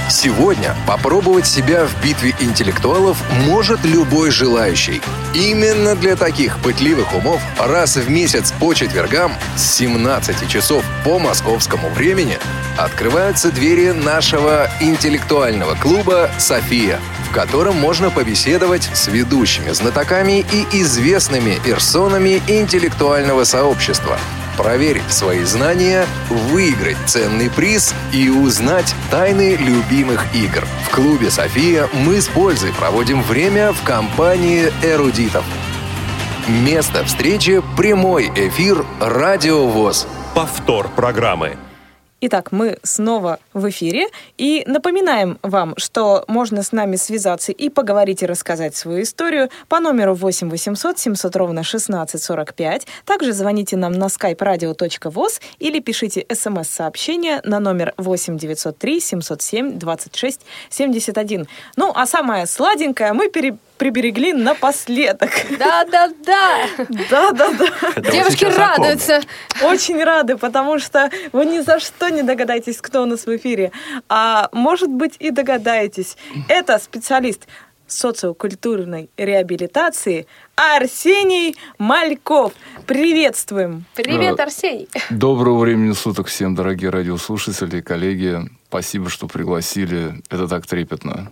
Сегодня попробовать себя в битве интеллектуалов может любой желающий. Именно для таких пытливых умов раз в месяц по четвергам с 17 часов по московскому времени открываются двери нашего интеллектуального клуба «София», в котором можно побеседовать с ведущими знатоками и известными персонами интеллектуального сообщества. Проверить свои знания, выиграть ценный приз и узнать тайны любимых игр. В клубе «София» мы с пользой проводим время в компании эрудитов. Место встречи – прямой эфир «Радио ВОЗ». Повтор программы. Итак, мы снова в эфире и напоминаем вам, что можно с нами связаться и поговорить и рассказать свою историю по номеру 8 800 700 ровно 1645. Также звоните нам на skype radio.voz или пишите смс-сообщение на номер 8 903 707 26 71. Ну, а самое сладенькое мы пере приберегли напоследок. Да-да-да. Да-да-да. Девушки радуются. Очень рады, потому что вы ни за что не догадаетесь, кто у нас в эфире. А может быть и догадаетесь. Это специалист социокультурной реабилитации Арсений Мальков. Приветствуем. Привет, Арсений. Доброго времени суток всем, дорогие радиослушатели, коллеги. Спасибо, что пригласили. Это так трепетно.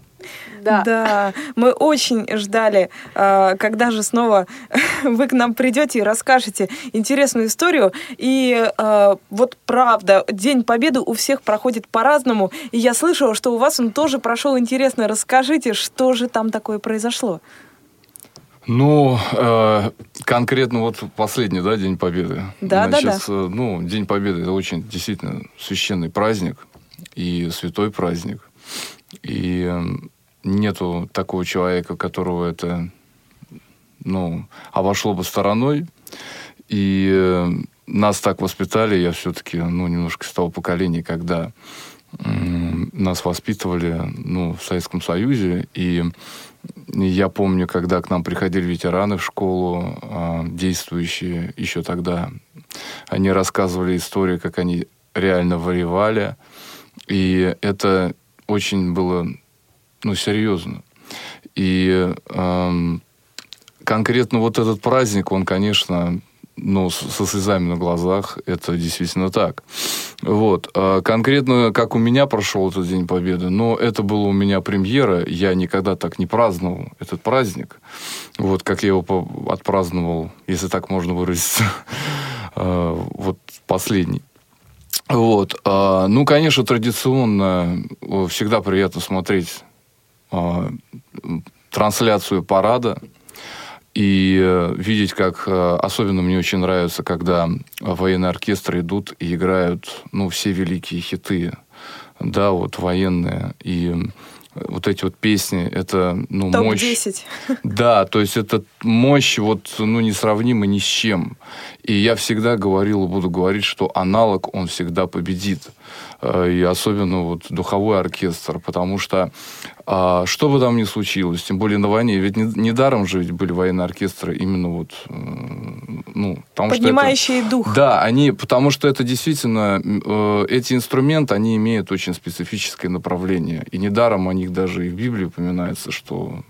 Да. да, мы очень ждали, а, когда же снова вы к нам придете и расскажете интересную историю. И а, вот правда, День Победы у всех проходит по-разному. И я слышала, что у вас он тоже прошел интересно. Расскажите, что же там такое произошло? Ну, э, конкретно вот последний, да, День Победы. Да, Значит, да, да. Ну, День Победы это очень действительно священный праздник и святой праздник. И эм, нету такого человека, которого это ну, обошло бы стороной. И э, нас так воспитали, я все-таки ну, немножко с того поколения, когда э, нас воспитывали ну, в Советском Союзе. И я помню, когда к нам приходили ветераны в школу, э, действующие еще тогда, они рассказывали истории, как они реально воевали. И это очень было ну, серьезно. И эм, конкретно вот этот праздник, он, конечно, ну, со слезами на глазах, это действительно так. Вот. А конкретно, как у меня прошел этот День Победы, но это было у меня премьера, я никогда так не праздновал этот праздник. Вот как я его отпраздновал, если так можно выразиться, а, вот последний. Вот. А, ну, конечно, традиционно всегда приятно смотреть трансляцию парада и э, видеть, как э, особенно мне очень нравится, когда военные оркестры идут и играют, ну, все великие хиты, да, вот военные и вот эти вот песни, это ну, Топ мощь. 10. Да, то есть это мощь вот, ну, несравнима ни с чем. И я всегда говорил и буду говорить, что аналог, он всегда победит. Э, и особенно вот духовой оркестр, потому что а, что бы там ни случилось, тем более на войне, ведь недаром не же ведь были военные оркестры именно вот, э, ну, потому Поднимающие что это, дух. Да, они, потому что это действительно, э, эти инструменты, они имеют очень специфическое направление, и недаром о них даже и в Библии упоминается, что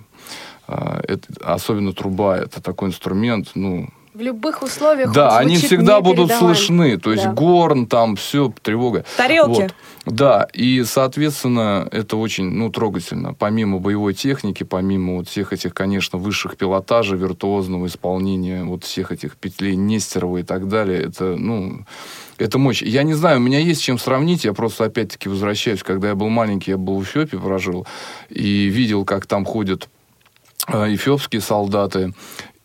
это, особенно труба, это такой инструмент, ну, в любых условиях. Да, они всегда будут слышны. То есть да. горн, там все, тревога. Тарелки. Вот. Да, и, соответственно, это очень ну, трогательно. Помимо боевой техники, помимо вот всех этих, конечно, высших пилотажей, виртуозного исполнения, вот всех этих петлей Нестерова и так далее, это, ну, это мощь. Я не знаю, у меня есть чем сравнить. Я просто, опять-таки, возвращаюсь. Когда я был маленький, я был в Эфиопии, прожил, и видел, как там ходят э, эфиопские солдаты,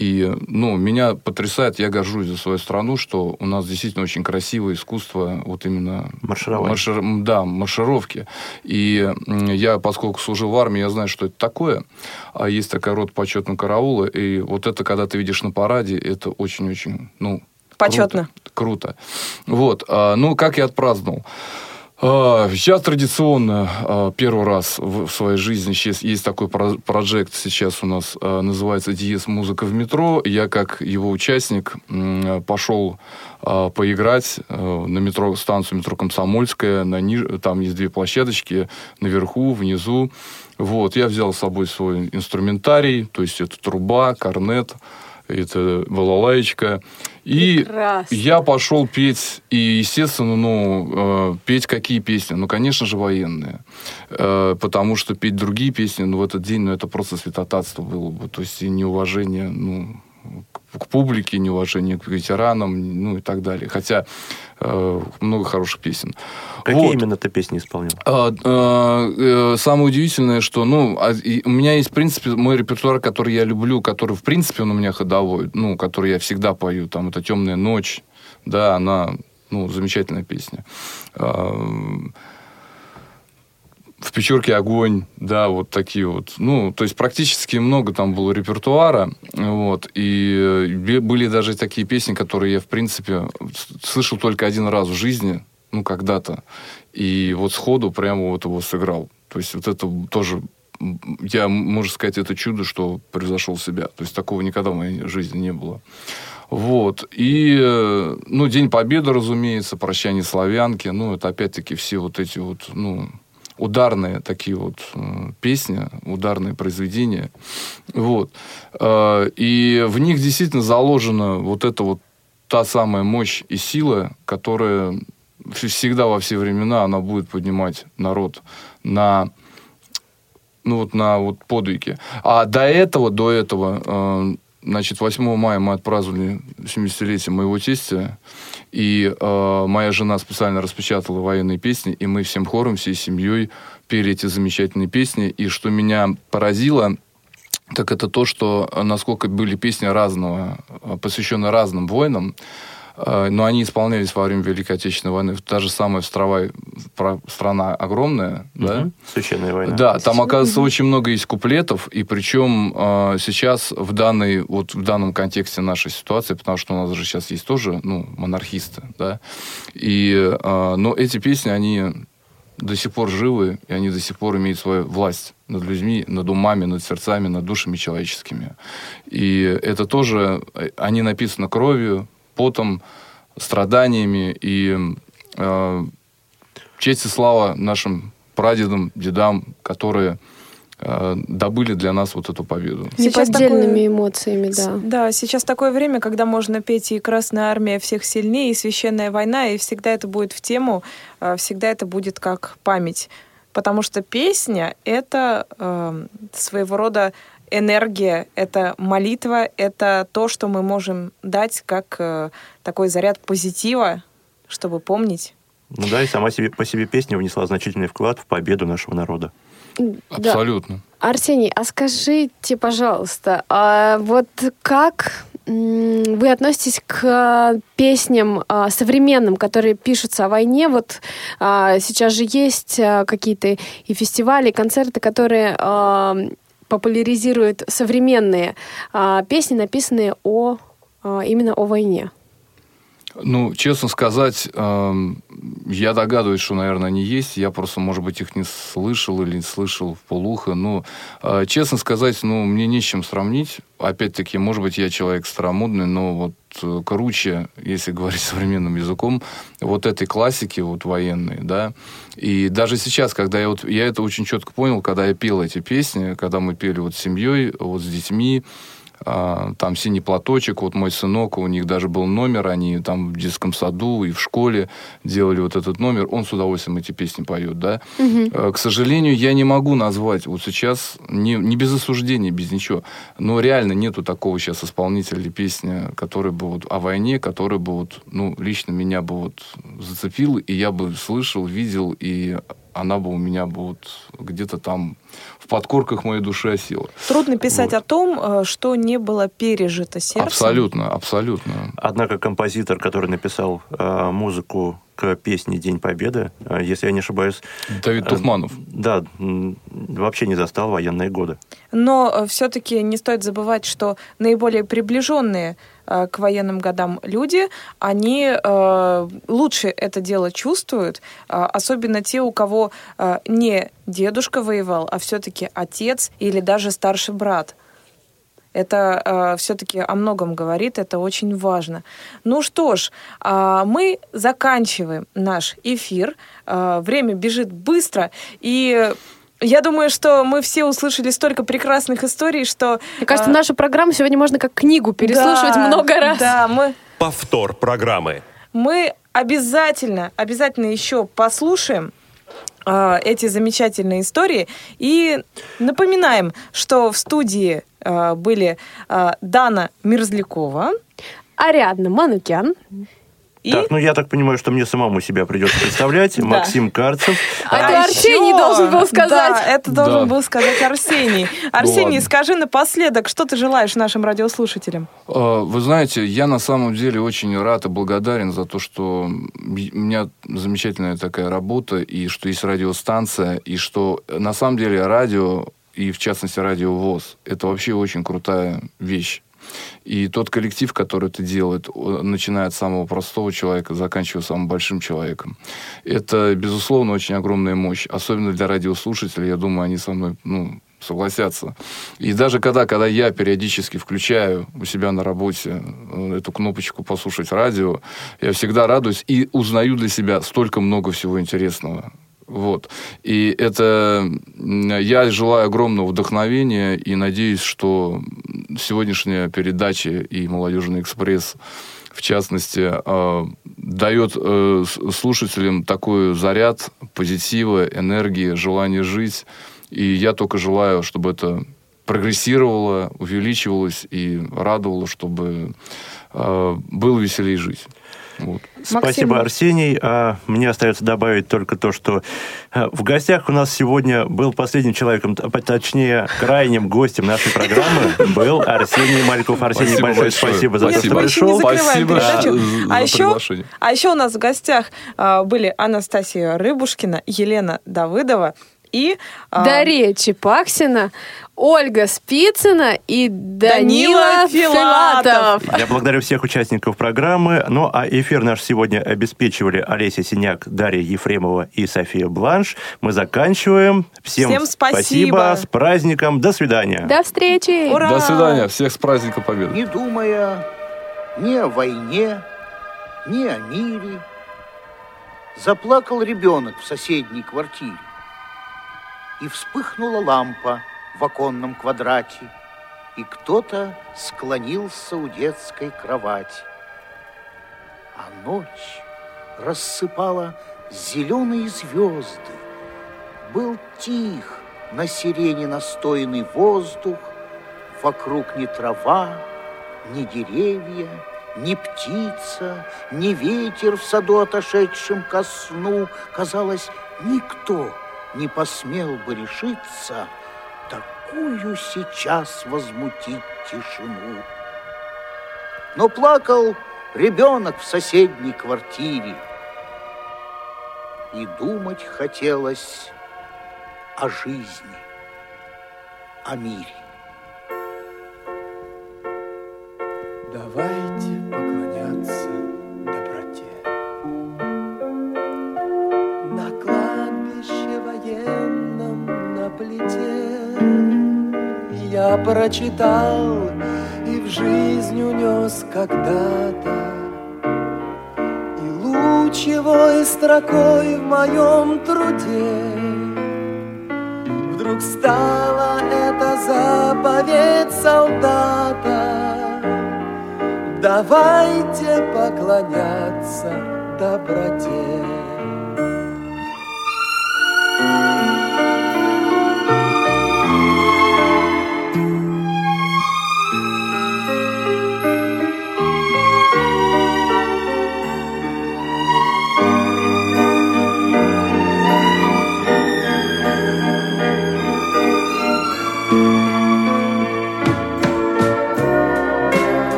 и, ну, меня потрясает, я горжусь за свою страну, что у нас действительно очень красивое искусство вот именно... Марширование. Маршир, да, маршировки. И я, поскольку служил в армии, я знаю, что это такое. А есть такая род почетного караула. И вот это, когда ты видишь на параде, это очень-очень, ну... Почетно. Круто. круто. Вот. А, ну, как я отпраздновал. А, я традиционно а, первый раз в своей жизни сейчас есть такой проект сейчас у нас а, называется Диес музыка в метро. Я как его участник пошел поиграть на метро станцию метро Комсомольская. На ниж... Там есть две площадочки наверху, внизу. Вот я взял с собой свой инструментарий, то есть это труба, корнет это балалаечка. И Прекрасно. я пошел петь, и, естественно, ну, э, петь какие песни? Ну, конечно же, военные. Э, потому что петь другие песни, ну, в этот день, ну, это просто святотатство было бы. То есть, и неуважение, ну, к публике, неуважение к ветеранам, ну и так далее. Хотя э, много хороших песен. Какие Вот. именно ты песни исполнял? А, а, Самое удивительное, что, ну, а, и у меня есть, в принципе, мой репертуар, который я люблю, который, в принципе, он у меня ходовой, ну, который я всегда пою, там, это «Темная ночь», да, она, ну, замечательная песня. А, в печерке огонь, да, вот такие вот. Ну, то есть практически много там было репертуара, вот, и э, были даже такие песни, которые я, в принципе, слышал только один раз в жизни, ну, когда-то, и вот сходу прямо вот его сыграл. То есть вот это тоже, я, можно сказать, это чудо, что превзошел себя. То есть такого никогда в моей жизни не было. Вот. И, э, ну, День Победы, разумеется, Прощание славянки. Ну, это опять-таки все вот эти вот, ну, ударные такие вот песни, ударные произведения. Вот. Э, и в них действительно заложена вот эта вот та самая мощь и сила, которая вс- всегда во все времена она будет поднимать народ на ну вот на вот подвиги. А до этого, до этого, э, значит, 8 мая мы отпраздновали 70-летие моего тестя, и э, моя жена специально распечатала военные песни, и мы всем хором, всей семьей пели эти замечательные песни. И что меня поразило, так это то, что насколько были песни разного, э, посвященные разным войнам, но они исполнялись во время Великой Отечественной войны. Та же самая Встровая про- страна огромная, да? Мгм. Священная война. Да, там, оказывается, очень много есть куплетов, и причем э, сейчас в, данной, вот в данном контексте нашей ситуации, потому что у нас же сейчас есть тоже ну, монархисты, да, и, э, но эти песни, они до сих пор живы, и они до сих пор имеют свою власть над людьми, над умами, над сердцами, над душами человеческими. И это тоже, э, они написаны кровью, потом, страданиями, и э, честь и слава нашим прадедам, дедам, которые э, добыли для нас вот эту победу. Сейчас Неподдельными такое- эмоциями, да. Да, сейчас такое время, когда можно петь и «Красная армия всех сильнее», и «Священная война», и всегда это будет в тему, э, всегда это будет как память. Потому что песня — это э, своего рода энергия, это молитва, это то, что мы можем дать как э, такой заряд позитива, чтобы помнить. Ну да, и сама себе, по себе песня внесла значительный вклад в победу нашего народа. Да. Абсолютно. Арсений, а скажите, пожалуйста, а вот как вы относитесь к песням а, современным, которые пишутся о войне? Вот а, сейчас же есть а, какие-то и фестивали, и концерты, которые популяризируют современные а, песни, написанные о а, именно о войне. Ну, честно сказать, я догадываюсь, что, наверное, они есть. Я просто, может быть, их не слышал или не слышал в полухо. Но, э, честно сказать, ну, мне не с чем сравнить. Опять-таки, может быть, я человек старомодный, но вот э, круче, если говорить современным языком, вот этой классики вот военной, да. И даже сейчас, когда я вот... Я это очень четко понял, когда я пел эти песни, когда мы пели вот с семьей, вот с детьми, а, там синий платочек, вот мой сынок, у них даже был номер, они там в детском саду и в школе делали вот этот номер, он с удовольствием эти песни поет, да. Э, К сожалению, я не могу назвать вот сейчас, не, не без осуждения, без ничего, но реально нету такого сейчас исполнителя или песни, который бы вот о войне, который бы вот, ну, лично меня бы вот зацепил, и я бы слышал, видел, и она бы у меня бы вот где-то там в подкорках моей души осела. Трудно писать о том, э, что не было пережито сердцем. Абсолютно, абсолютно. Однако композитор, который написал э, музыку к песне «День Победы», э, если я не ошибаюсь... Давид э, Тухманов. Да, вообще не застал военные годы. Но все-таки не стоит забывать, что наиболее приближенные э, к военным годам люди, они э, лучше это дело чувствуют, э, особенно те, у кого э, не дедушка воевал, а все-таки отец или даже старший брат. Это все-таки о многом говорит, это очень важно. Ну что ж, а, мы заканчиваем наш эфир. А, Время бежит быстро, и я думаю, что мы все услышали столько прекрасных историй, что... Мне кажется, а, нашу программу сегодня можно как книгу переслушивать да, много раз. Да, мы, Повтор программы. мы обязательно, обязательно еще послушаем а, эти замечательные истории. И напоминаем, что в студии э, были э, Дана Мерзлякова, Ариадна Манукян. И... Так, ну я так понимаю, что мне самому себя придется представлять. Максим Карцев. А это Арсений еще- должен был сказать. Да, это должен был сказать Арсений. Арсений, скажи напоследок, что ты желаешь нашим радиослушателям? А, Вы знаете, я на самом деле очень рад и благодарен за то, что у меня замечательная такая работа, и что есть радиостанция, и что на самом деле радио, и в частности радио ВОЗ, это вообще очень крутая вещь. И тот коллектив, который это делает, начиная от самого простого человека, заканчивая самым большим человеком, это, безусловно, очень огромная мощь. Особенно для радиослушателей, я думаю, они со мной ну, согласятся. И даже когда, когда я периодически включаю у себя на работе э, эту кнопочку «Послушать радио», я всегда радуюсь и узнаю для себя столько много всего интересного. Вот. И это я желаю огромного вдохновения и надеюсь, что сегодняшняя передача и «Молодежный экспресс» в частности, э, дает э, слушателям такой заряд позитива, энергии, желания жить. И я только желаю, чтобы это прогрессировало, увеличивалось и радовало, чтобы э, было веселее жить. Вот. Спасибо, Арсений. А мне остается добавить только то, что э, в гостях у нас сегодня был последним человеком, точнее, крайним гостем нашей программы был Арсений Мальков. Арсений, Спасибо большое спасибо за то, что пришел. Спасибо А еще, приглашение. а еще у нас в гостях а, были Анастасия Рыбушкина, Елена Давыдова и... а, Дарья Чепаксина, Ольга Спицына и Данила, Данила Филатов. Филатов. Я благодарю всех участников программы. Ну, а эфир наш сегодня обеспечивали Олеся Синяк, Дарья Ефремова и София Бланш. Мы заканчиваем. Всем, Всем спасибо. С праздником. До свидания. До встречи! Ура! До свидания. Всех с праздником Победы. не думая ни о войне, ни о мире, заплакал ребенок в соседней квартире. И вспыхнула лампа в оконном квадрате, и кто-то склонился у детской кровати. А ночь рассыпала зеленые звезды. Был тих на сирене настойный воздух, Вокруг ни трава, ни деревья, ни птица, ни ветер в саду, отошедшем ко сну. Казалось, никто не посмел бы решиться такую сейчас возмутить тишину. Но плакал ребенок в соседней квартире, и думать хотелось о жизни, о мире. Прочитал и в жизнь унес когда-то. И лучевой строкой в моем труде. Вдруг стала эта заповедь солдата. Давайте поклоняться доброте.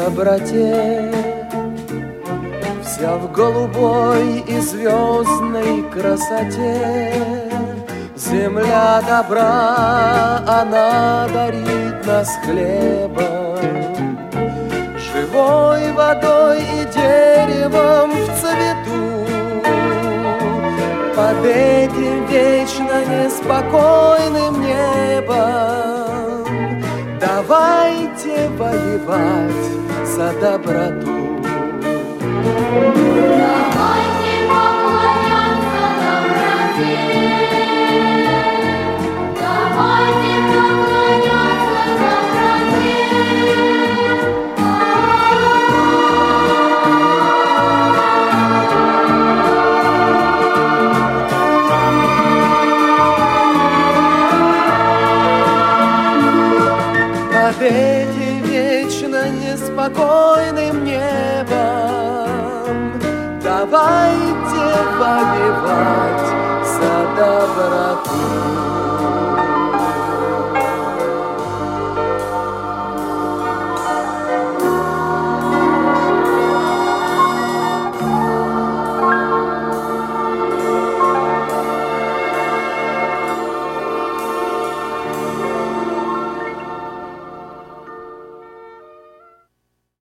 Доброте, Вся в голубой и звездной красоте. Земля добра, она дарит нас хлебом, Живой водой и деревом в цвету. Под этим вечно неспокойным небом Давайте воевать за доброту. Спокойным небом. Давайте воевать за доброту.